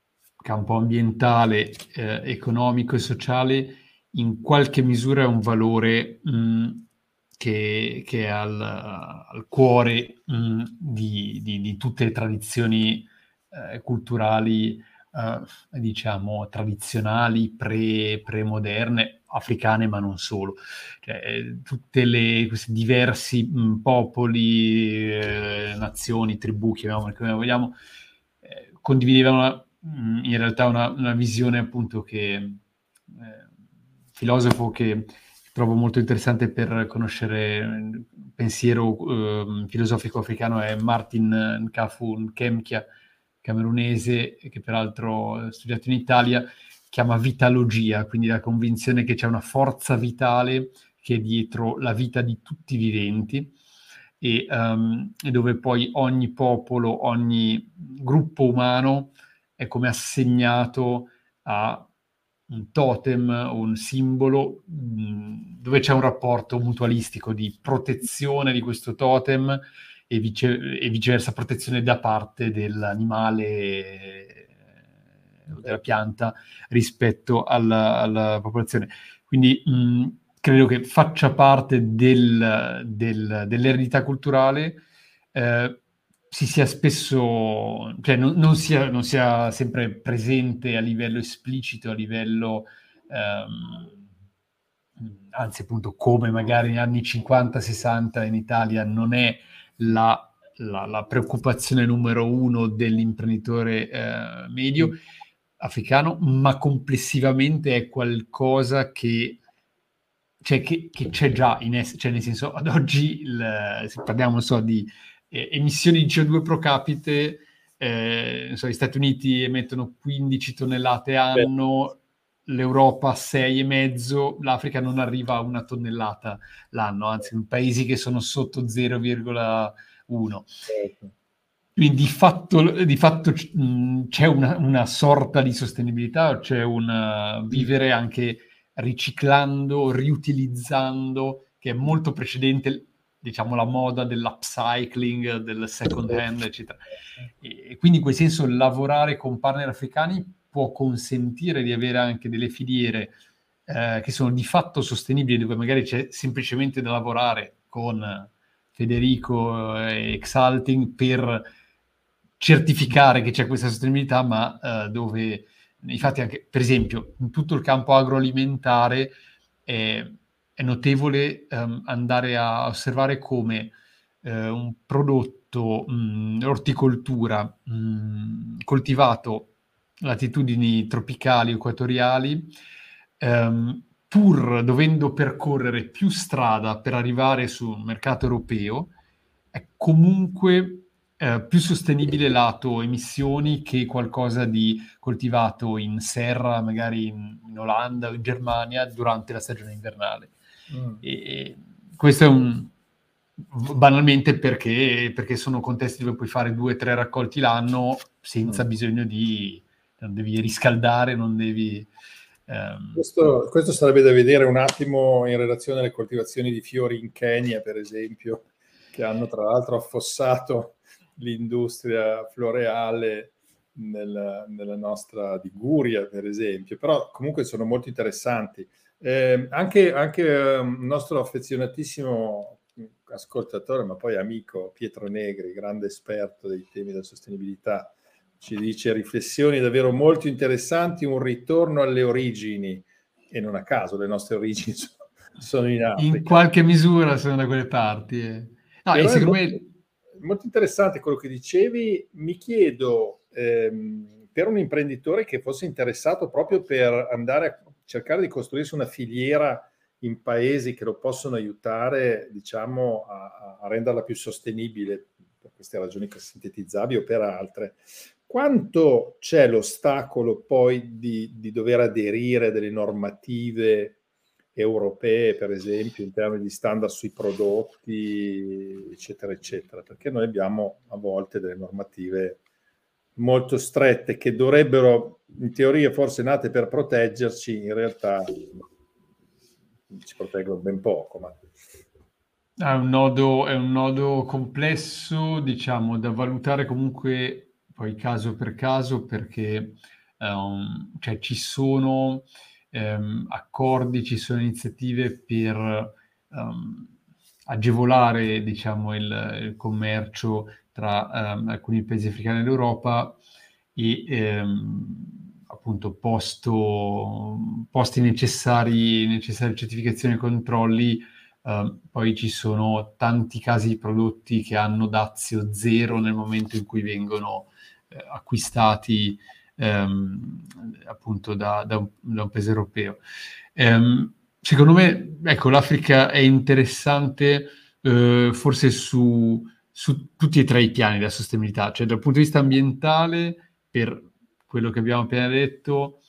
campo ambientale, eh, economico e sociale in qualche misura è un valore mh, mm, che, che, è al, al cuore mh, mm, di, di, di, tutte le tradizioni eh, culturali eh, diciamo, tradizionali, pre, pre-moderne, africane, ma non solo. Cioè, eh, tutte questi diversi mh, mm, popoli, eh, nazioni, tribù, chiamiamole come vogliamo, eh, condividevano in realtà una, una, visione appunto che filosofo che trovo molto interessante per conoscere il pensiero eh, filosofico africano è Martin Nkafu Nkemkia, camerunese, che peraltro ha studiato in Italia, chiama vitalogia, quindi la convinzione che c'è una forza vitale che è dietro la vita di tutti i viventi e, um, e dove poi ogni popolo, ogni gruppo umano è come assegnato a un totem, un simbolo, mh, dove c'è un rapporto mutualistico di protezione di questo totem e, vice, e viceversa protezione da parte dell'animale eh, o della pianta rispetto alla, alla popolazione. Quindi mh, credo che faccia parte del, del, dell'eredità culturale eh, si sia spesso, cioè non, non, sia, non, sia, sempre presente a livello esplicito, a livello, ehm, anzi appunto come magari negli anni 50-60 in Italia non è la, la, la preoccupazione numero uno dell'imprenditore eh, medio africano, ma complessivamente è qualcosa che cioè che, che, c'è già in essere, cioè nel senso ad oggi il, se parliamo so, di eh, emissioni di CO2 pro capite, eh, so, gli Stati Uniti emettono 15 tonnellate anno, Beh. l'Europa 6,5, l'Africa non arriva a una tonnellata l'anno, anzi in paesi che sono sotto 0,1. Certo. Quindi di fatto, di fatto mh, c'è una, una, sorta di sostenibilità, c'è un vivere anche riciclando, riutilizzando, che è molto precedente diciamo, la moda dell'upcycling, del second hand, eccetera. E, quindi in quel senso lavorare con partner africani può consentire di avere anche delle filiere eh, che sono di fatto sostenibili, dove magari c'è semplicemente da lavorare con Federico e Exalting per certificare che c'è questa sostenibilità, ma eh, dove infatti anche, per esempio, in tutto il campo agroalimentare eh, è notevole um, andare a osservare come eh, un prodotto mh, orticoltura mh, coltivato a latitudini tropicali equatoriali, ehm, pur dovendo percorrere più strada per arrivare sul mercato europeo, è comunque eh, più sostenibile lato emissioni che qualcosa di coltivato in serra, magari in, in Olanda o in Germania durante la stagione invernale. Mm. E questo è un banalmente perché, perché, sono contesti dove puoi fare due o tre raccolti l'anno senza mm. bisogno di non devi riscaldare, non devi. Um... Questo, questo, sarebbe da vedere un attimo in relazione alle coltivazioni di fiori in Kenya, per esempio, che hanno tra l'altro affossato l'industria floreale nel, nella nostra Liguria, per esempio. Però comunque sono molto interessanti. Eh, anche, anche un ehm, nostro affezionatissimo ascoltatore, ma poi amico Pietro Negri, grande esperto dei temi della sostenibilità, ci dice riflessioni davvero molto interessanti, un ritorno alle origini e non a caso le nostre origini sono, in Africa. In qualche misura sono da quelle parti. Eh. No, e secondo me... Molto interessante quello che dicevi, mi chiedo ehm, per un imprenditore che fosse interessato proprio per andare a cercare di costruirsi una filiera in paesi che lo possono aiutare, diciamo, a, a renderla più sostenibile per queste ragioni che sintetizzavi o per altre. Quanto c'è l'ostacolo poi di, di dover aderire a delle normative europee, per esempio, in termini di standard sui prodotti, eccetera, eccetera, perché noi abbiamo a volte delle normative molto strette che dovrebbero, in teoria, forse nate per proteggerci, in realtà ci proteggono ben poco. Ma... È un, nodo, è un nodo complesso, diciamo, da valutare comunque poi caso per caso perché um, cioè, ci sono um, accordi, ci sono iniziative per um, agevolare diciamo, il, il commercio tra um, alcuni paesi africani d'Europa e ehm, appunto posto, posti necessari, necessarie certificazioni e controlli, eh, poi ci sono tanti casi di prodotti che hanno dazio zero nel momento in cui vengono eh, acquistati ehm, appunto da, da, un, da, un, paese europeo. Ehm, secondo me, ecco, l'Africa è interessante eh, forse su, su, tutti e tre i piani della sostenibilità, cioè dal punto di vista ambientale, per quello che abbiamo appena detto,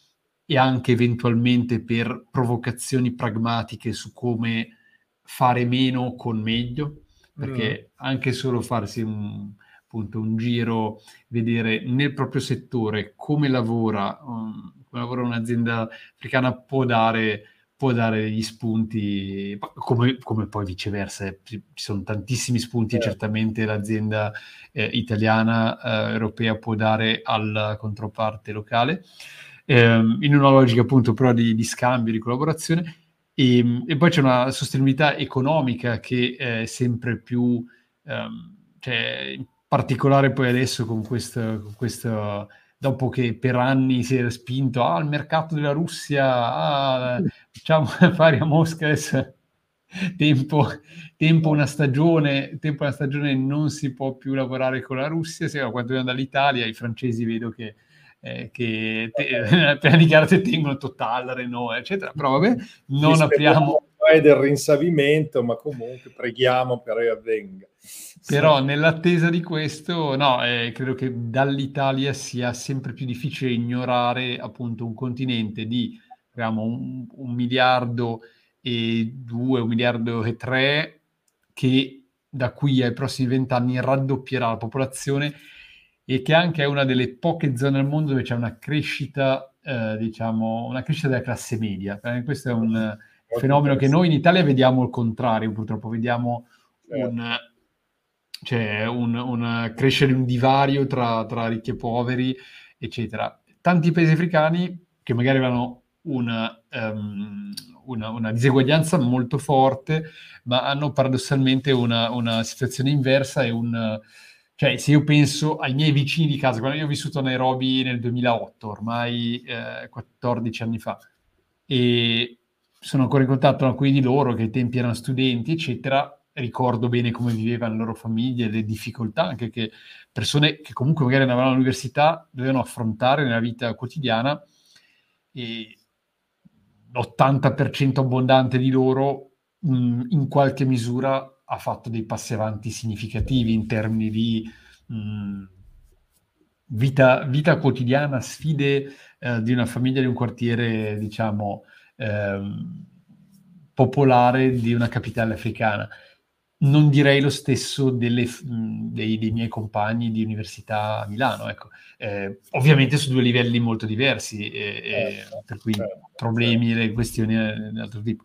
e anche eventualmente per provocazioni pragmatiche su come fare meno con meglio, perché mm. anche solo farsi un, appunto un giro, vedere nel proprio settore come lavora, um, come lavora un'azienda africana può dare, può dare degli spunti, come, come poi viceversa, eh, ci sono tantissimi spunti e certo. certamente l'azienda eh, italiana, eh, europea può dare alla controparte locale, ehm, in una logica appunto però di, di scambio, di collaborazione. E, e, poi c'è una sostenibilità economica che è sempre più... Um, cioè, particolare poi adesso con questo, con questo dopo che per anni si era spinto al ah, mercato della Russia, ah, facciamo affari a Mosca adesso. Tempo, tempo, una stagione, tempo una stagione non si può più lavorare con la Russia, se quando vengono dall'Italia i francesi vedo che, eh, che te, appena tengono Total, Renault, eccetera, però vabbè, non apriamo... del rinsavimento, ma comunque preghiamo per che avvenga. Però sì. nell'attesa di questo, no, eh, credo che dall'Italia sia sempre più difficile ignorare appunto un continente di diciamo, un, un miliardo e due, un miliardo e tre, che da qui ai prossimi vent'anni raddoppierà la popolazione e che anche è una delle poche zone al mondo dove c'è una crescita, eh, diciamo, una crescita della classe media. Eh, questo è un fenomeno che noi in Italia vediamo al contrario, purtroppo vediamo certo. un c'è un, un crescere un divario tra, tra, ricchi e poveri, eccetera. Tanti paesi africani che magari avevano una, um, una, una diseguaglianza molto forte, ma hanno paradossalmente una, una situazione inversa e un... Cioè, se io penso ai miei vicini di casa, quando io ho vissuto a Nairobi nel 2008, ormai eh, 14 anni fa, e sono ancora in contatto con alcuni di loro che ai tempi erano studenti, eccetera, ricordo bene come vivevano le loro famiglie, le difficoltà anche che persone che comunque magari andavano all'università dovevano affrontare nella vita quotidiana e l'80% abbondante di loro mh, in qualche misura ha fatto dei passi avanti significativi in termini di mh, vita, vita, quotidiana, sfide eh, di una famiglia di un quartiere, diciamo, eh, popolare di una capitale africana non direi lo stesso delle, dei, dei, miei compagni di università a Milano, ecco. eh, ovviamente su due livelli molto diversi, eh, certo, per cui certo, problemi certo. e questioni di altro tipo.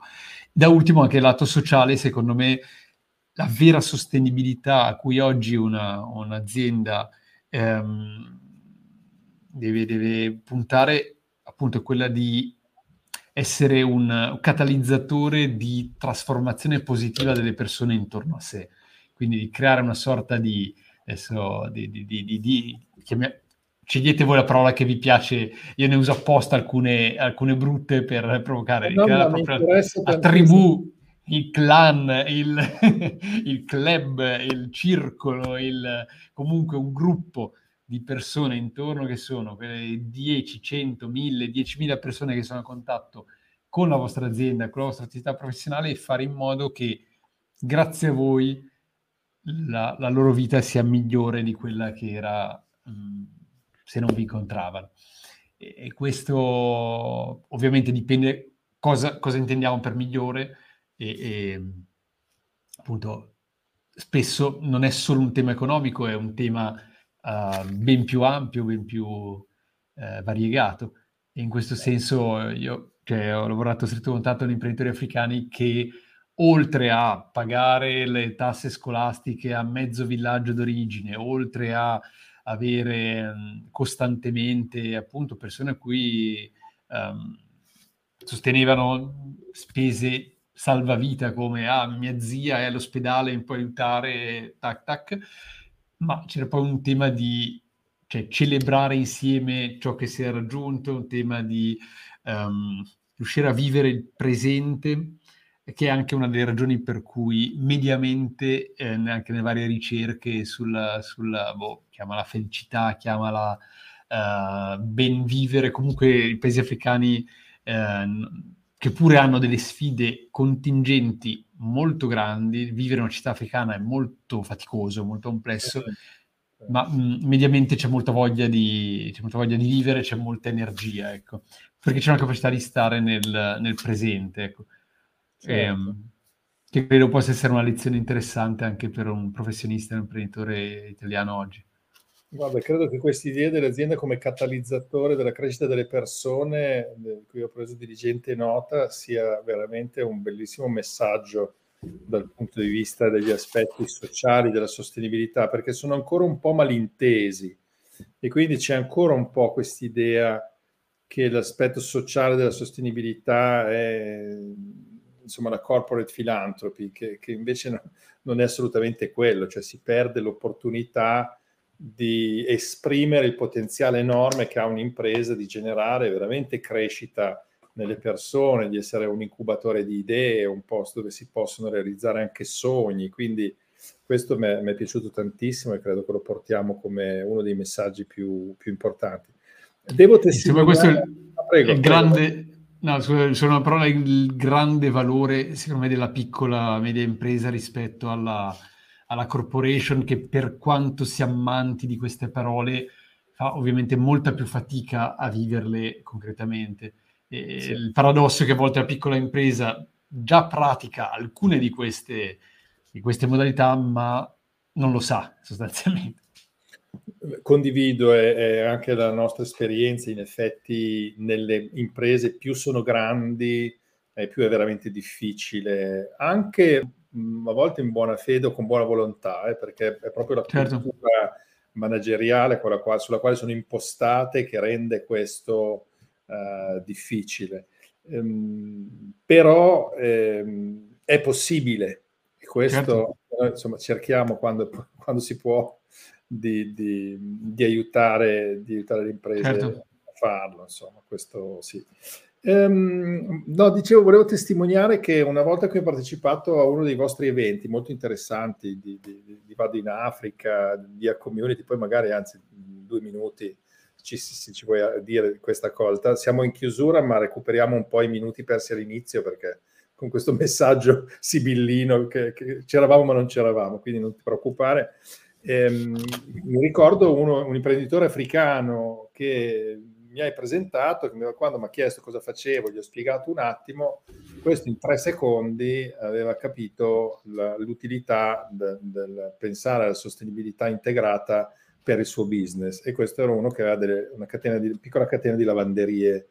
Da ultimo anche il lato sociale, secondo me la vera sostenibilità a cui oggi una, un'azienda ehm, deve, deve puntare appunto è quella di essere un catalizzatore di trasformazione positiva delle persone intorno a sé, quindi di creare una sorta di, adesso, di, di, di, di chiamia, scegliete voi la parola che vi piace, io ne uso apposta alcune, alcune brutte per provocare, no, creare proprio la tribù, il clan, il, il club, il circolo, il, comunque un gruppo di persone intorno che sono quelle 10, 100, 1000, 10.000 persone che sono a contatto con la vostra azienda, con la vostra attività professionale e fare in modo che grazie a voi la, la loro vita sia migliore di quella che era mh, mm, se non vi incontravano. E, e, questo ovviamente dipende cosa, cosa intendiamo per migliore e, e appunto spesso non è solo un tema economico, è un tema uh, ben più ampio, ben più uh, variegato. E in questo senso io cioè, ho lavorato a stretto contatto con imprenditori africani che oltre a pagare le tasse scolastiche a mezzo villaggio d'origine, oltre a avere um, costantemente appunto persone a cui um, sostenevano spese salvavita come ah, mia zia è all'ospedale, mi può aiutare, tac tac, ma c'era poi un tema di cioè, celebrare insieme ciò che si è raggiunto, un tema di um, riuscire a vivere il presente, che è anche una delle ragioni per cui mediamente, eh, anche nelle varie ricerche sulla, sulla boh, chiamala felicità, chiamala uh, ben vivere, comunque i paesi africani uh, che pure hanno delle sfide contingenti molto grandi, vivere in una città africana è molto faticoso, molto complesso, ma mh, mediamente c'è molta, di, c'è molta voglia di vivere, c'è molta energia, ecco, perché c'è una capacità di stare nel, nel presente, ecco. Certo. E, ehm, che credo possa essere una lezione interessante anche per un professionista e un imprenditore italiano oggi. Guarda, credo che questa idea dell'azienda come catalizzatore della crescita delle persone, di cui ho preso dirigente nota, sia veramente un bellissimo messaggio dal punto di vista degli aspetti sociali della sostenibilità, perché sono ancora un po' malintesi. E quindi c'è ancora un po' quest'idea che l'aspetto sociale della sostenibilità è insomma la corporate philanthropy, che, che invece no, non è assolutamente quello, cioè si perde l'opportunità di esprimere il potenziale enorme che ha un'impresa di generare veramente crescita nelle persone, di essere un incubatore di idee, un posto dove si possono realizzare anche sogni. Quindi questo mi è, piaciuto tantissimo e credo che lo portiamo come uno dei messaggi più, più importanti. Devo testimoniare... Questo è il, ah, prego, il grande... No, scusa, sono una parola, il grande valore, secondo me, della piccola media impresa rispetto alla, alla corporation che per quanto si ammanti di queste parole fa ovviamente molta più fatica a viverle concretamente. Sì. Il paradosso è che a volte la piccola impresa già pratica alcune di queste, di queste modalità, ma non lo sa sostanzialmente. Condivido, è, è, anche la nostra esperienza, in effetti nelle imprese più sono grandi, eh, più è veramente difficile, anche a volte in buona fede o con buona volontà, eh, perché è proprio la certo. cultura manageriale quale, sulla quale sono impostate che rende questo uh, difficile. Um, però um, è possibile, e questo certo. eh, insomma cerchiamo quando, quando si può di, di, di, aiutare, di aiutare le imprese certo. a farlo, insomma, questo sì. Um, no, dicevo, volevo testimoniare che una volta che ho partecipato a uno dei vostri eventi molto interessanti di, di, di Vado in Africa, di a community, poi magari anzi due minuti ci, se ci vuoi dire questa cosa. Siamo in chiusura, ma recuperiamo un po' i minuti persi all'inizio perché con questo messaggio sibillino che, che c'eravamo ma non c'eravamo, quindi non ti preoccupare. Ehm, mi ricordo uno, un imprenditore africano che mi hai presentato, quando mi ha chiesto cosa facevo, gli ho spiegato un attimo, questo in tre secondi aveva capito l'utilità del, pensare alla sostenibilità integrata per il suo business e questo era uno che aveva delle, una catena di, piccola catena di lavanderie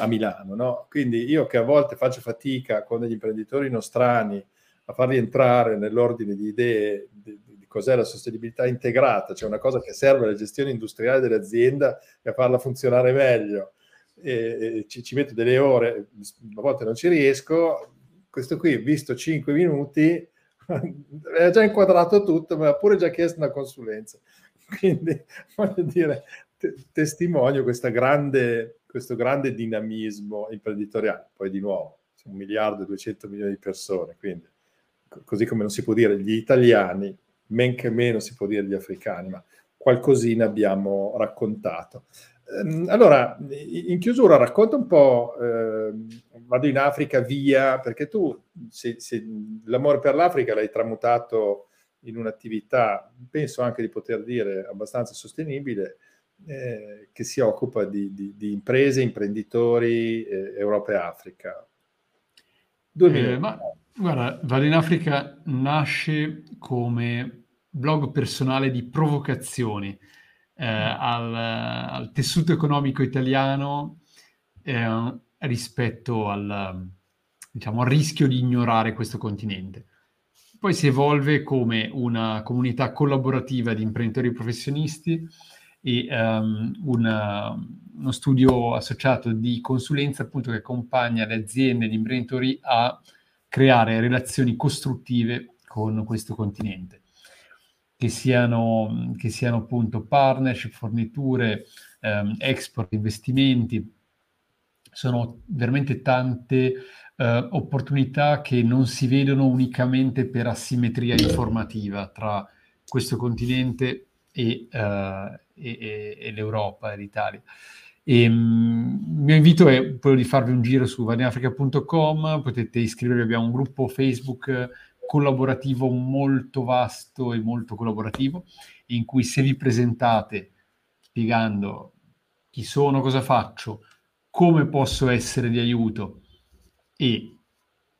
a Milano. No? Quindi io che a volte faccio fatica con degli imprenditori nostrani a farli entrare nell'ordine di idee di, cos'è la sostenibilità integrata, cioè una cosa che serve alla gestione industriale dell'azienda e a farla funzionare meglio. E, e ci, ci, metto delle ore, a volte non ci riesco. Questo qui, visto 5 minuti, aveva già inquadrato tutto, ma ha pure già chiesto una consulenza. Quindi, voglio dire, te, testimonio grande, questo grande dinamismo imprenditoriale. Poi di nuovo, un miliardo e 200 milioni di persone, quindi così come non si può dire gli italiani men che meno si può dire gli africani, ma qualcosina abbiamo raccontato. Ehm, allora, in chiusura racconta un po', eh, vado in Africa via, perché tu se, se l'amore per l'Africa l'hai tramutato in un'attività, penso anche di poter dire, abbastanza sostenibile, eh, che si occupa di, di, di imprese, imprenditori, eh, Europa e Africa. Due eh. Ma, guarda, Vado in Africa nasce come blog personale di provocazioni eh, mm. al, al, tessuto economico italiano eh, rispetto al, diciamo, al rischio di ignorare questo continente. Poi si evolve come una comunità collaborativa di imprenditori professionisti e um, una, uno studio associato di consulenza appunto che accompagna le aziende e gli imprenditori a creare relazioni costruttive con questo continente che siano, che siano appunto partnership, forniture, ehm, export, investimenti. Sono veramente tante eh, opportunità che non si vedono unicamente per asimmetria informativa tra questo continente e, uh, e, e l'Europa e l'Italia. E, um, il mio invito è quello di farvi un giro su vaniafrica.com, potete iscrivervi, abbiamo un gruppo Facebook collaborativo molto vasto e molto collaborativo, in cui se vi presentate spiegando chi sono, cosa faccio, come posso essere di aiuto e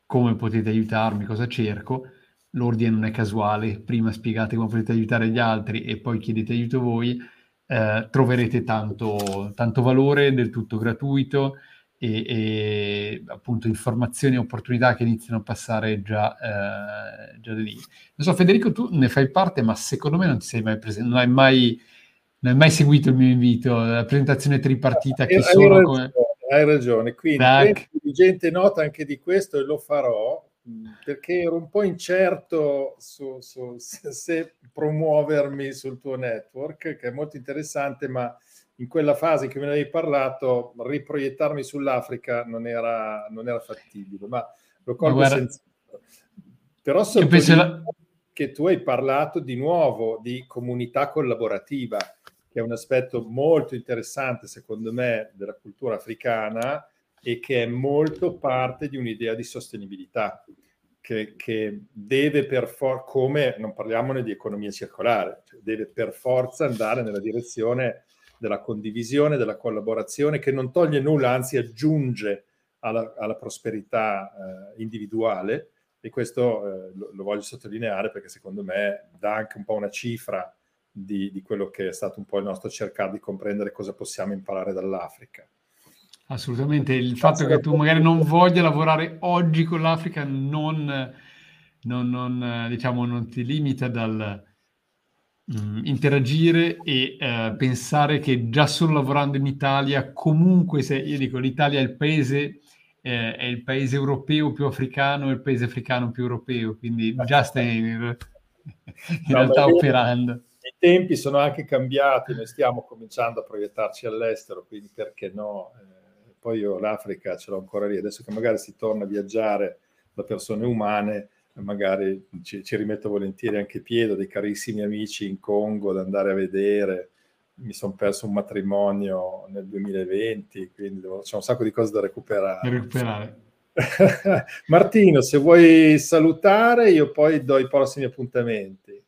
come potete aiutarmi, cosa cerco, l'ordine non è casuale, prima spiegate come potete aiutare gli altri e poi chiedete aiuto voi, eh, troverete tanto, tanto, valore, del tutto gratuito e, e, appunto informazioni e opportunità che iniziano a passare già, eh, già lì. Non so, Federico, tu ne fai parte, ma secondo me non ti sei mai presente, non hai mai, non hai mai seguito il mio invito, la presentazione tripartita che hai, sono hai ragione, come... Hai ragione, quindi gente nota anche di questo e lo farò perché ero un po' incerto su, su se, se, promuovermi sul tuo network, che è molto interessante, ma in quella fase che me ne avevi parlato, riproiettarmi sull'Africa non era, non era fattibile, ma lo colgo senza... Però la... che tu hai parlato di nuovo di comunità collaborativa, che è un aspetto molto interessante, secondo me, della cultura africana, e che è molto parte di un'idea di sostenibilità che, che deve per forza, come non parliamone di economia circolare, cioè deve per forza andare nella direzione della condivisione, della collaborazione, che non toglie nulla, anzi aggiunge alla, alla prosperità eh, individuale e questo eh, lo, lo, voglio sottolineare perché secondo me dà anche un po' una cifra di, di quello che è stato un po' il nostro cercare di comprendere cosa possiamo imparare dall'Africa. Assolutamente, il fatto che tu magari non voglia lavorare oggi con l'Africa non, non, non, diciamo, non ti limita dal um, interagire e uh, pensare che già solo lavorando in Italia, comunque se io dico l'Italia è il paese, eh, è il paese europeo più africano e il paese africano più europeo, quindi già stai in, in no, realtà operando. I tempi sono anche cambiati, noi stiamo cominciando a proiettarci all'estero, quindi perché no? Eh, poi io l'Africa ce l'ho ancora lì, adesso che magari si torna a viaggiare da persone umane, magari ci, ci rimetto volentieri anche piede dei carissimi amici in Congo da andare a vedere. Mi sono perso un matrimonio nel 2020, quindi devo, c'è un sacco di cose da recuperare. recuperare. Martino, se vuoi salutare, io poi do i prossimi appuntamenti.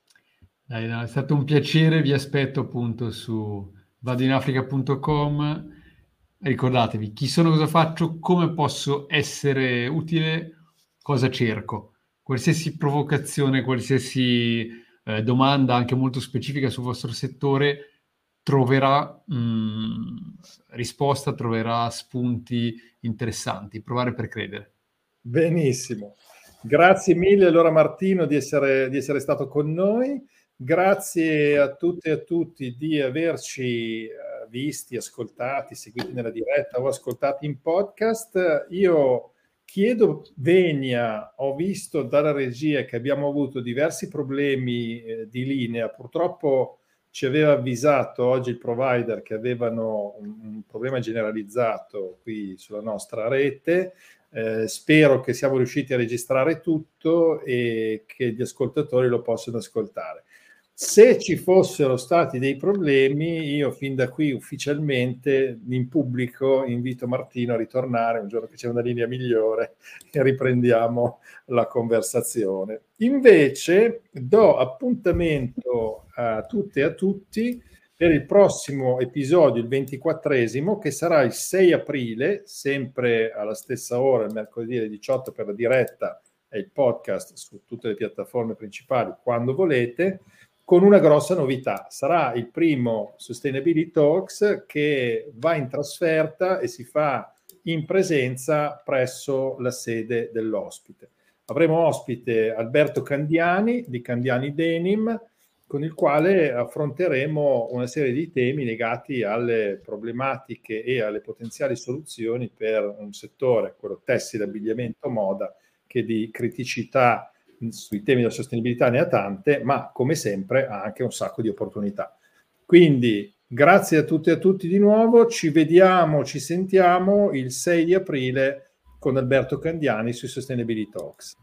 Dai, no, è stato un piacere, vi aspetto appunto su vadinafrica.com ricordatevi chi sono, cosa faccio, come posso essere utile, cosa cerco. Qualsiasi provocazione, qualsiasi eh, domanda, anche molto specifica sul vostro settore, troverà mh, mm, risposta, troverà spunti interessanti. Provare per credere. Benissimo. Grazie mille allora Martino di essere, di essere stato con noi. Grazie a tutte e a tutti di averci eh, visti, ascoltati, seguiti nella diretta o ascoltati in podcast. Io chiedo venia, ho visto dalla regia che abbiamo avuto diversi problemi eh, di linea, purtroppo ci aveva avvisato oggi il provider che avevano un, un problema generalizzato qui sulla nostra rete. Eh, spero che siamo riusciti a registrare tutto e che gli ascoltatori lo possano ascoltare. Se ci fossero stati dei problemi, io fin da qui ufficialmente in pubblico invito Martino a ritornare un giorno che c'è una linea migliore e riprendiamo la conversazione. Invece do appuntamento a tutte e a tutti per il prossimo episodio, il ventiquattresimo, che sarà il 6 aprile, sempre alla stessa ora, il mercoledì alle 18 per la diretta e il podcast su tutte le piattaforme principali quando volete con una grossa novità. Sarà il primo Sustainability Talks che va in trasferta e si fa in presenza presso la sede dell'ospite. Avremo ospite Alberto Candiani di Candiani Denim, con il quale affronteremo una serie di temi legati alle problematiche e alle potenziali soluzioni per un settore, quello tessile, abbigliamento, moda, che di criticità sui temi della sostenibilità ne ha tante, ma come sempre ha anche un sacco di opportunità. Quindi grazie a tutti e a tutti di nuovo, ci vediamo, ci sentiamo il 6 di aprile con Alberto Candiani sui Sustainability Talks.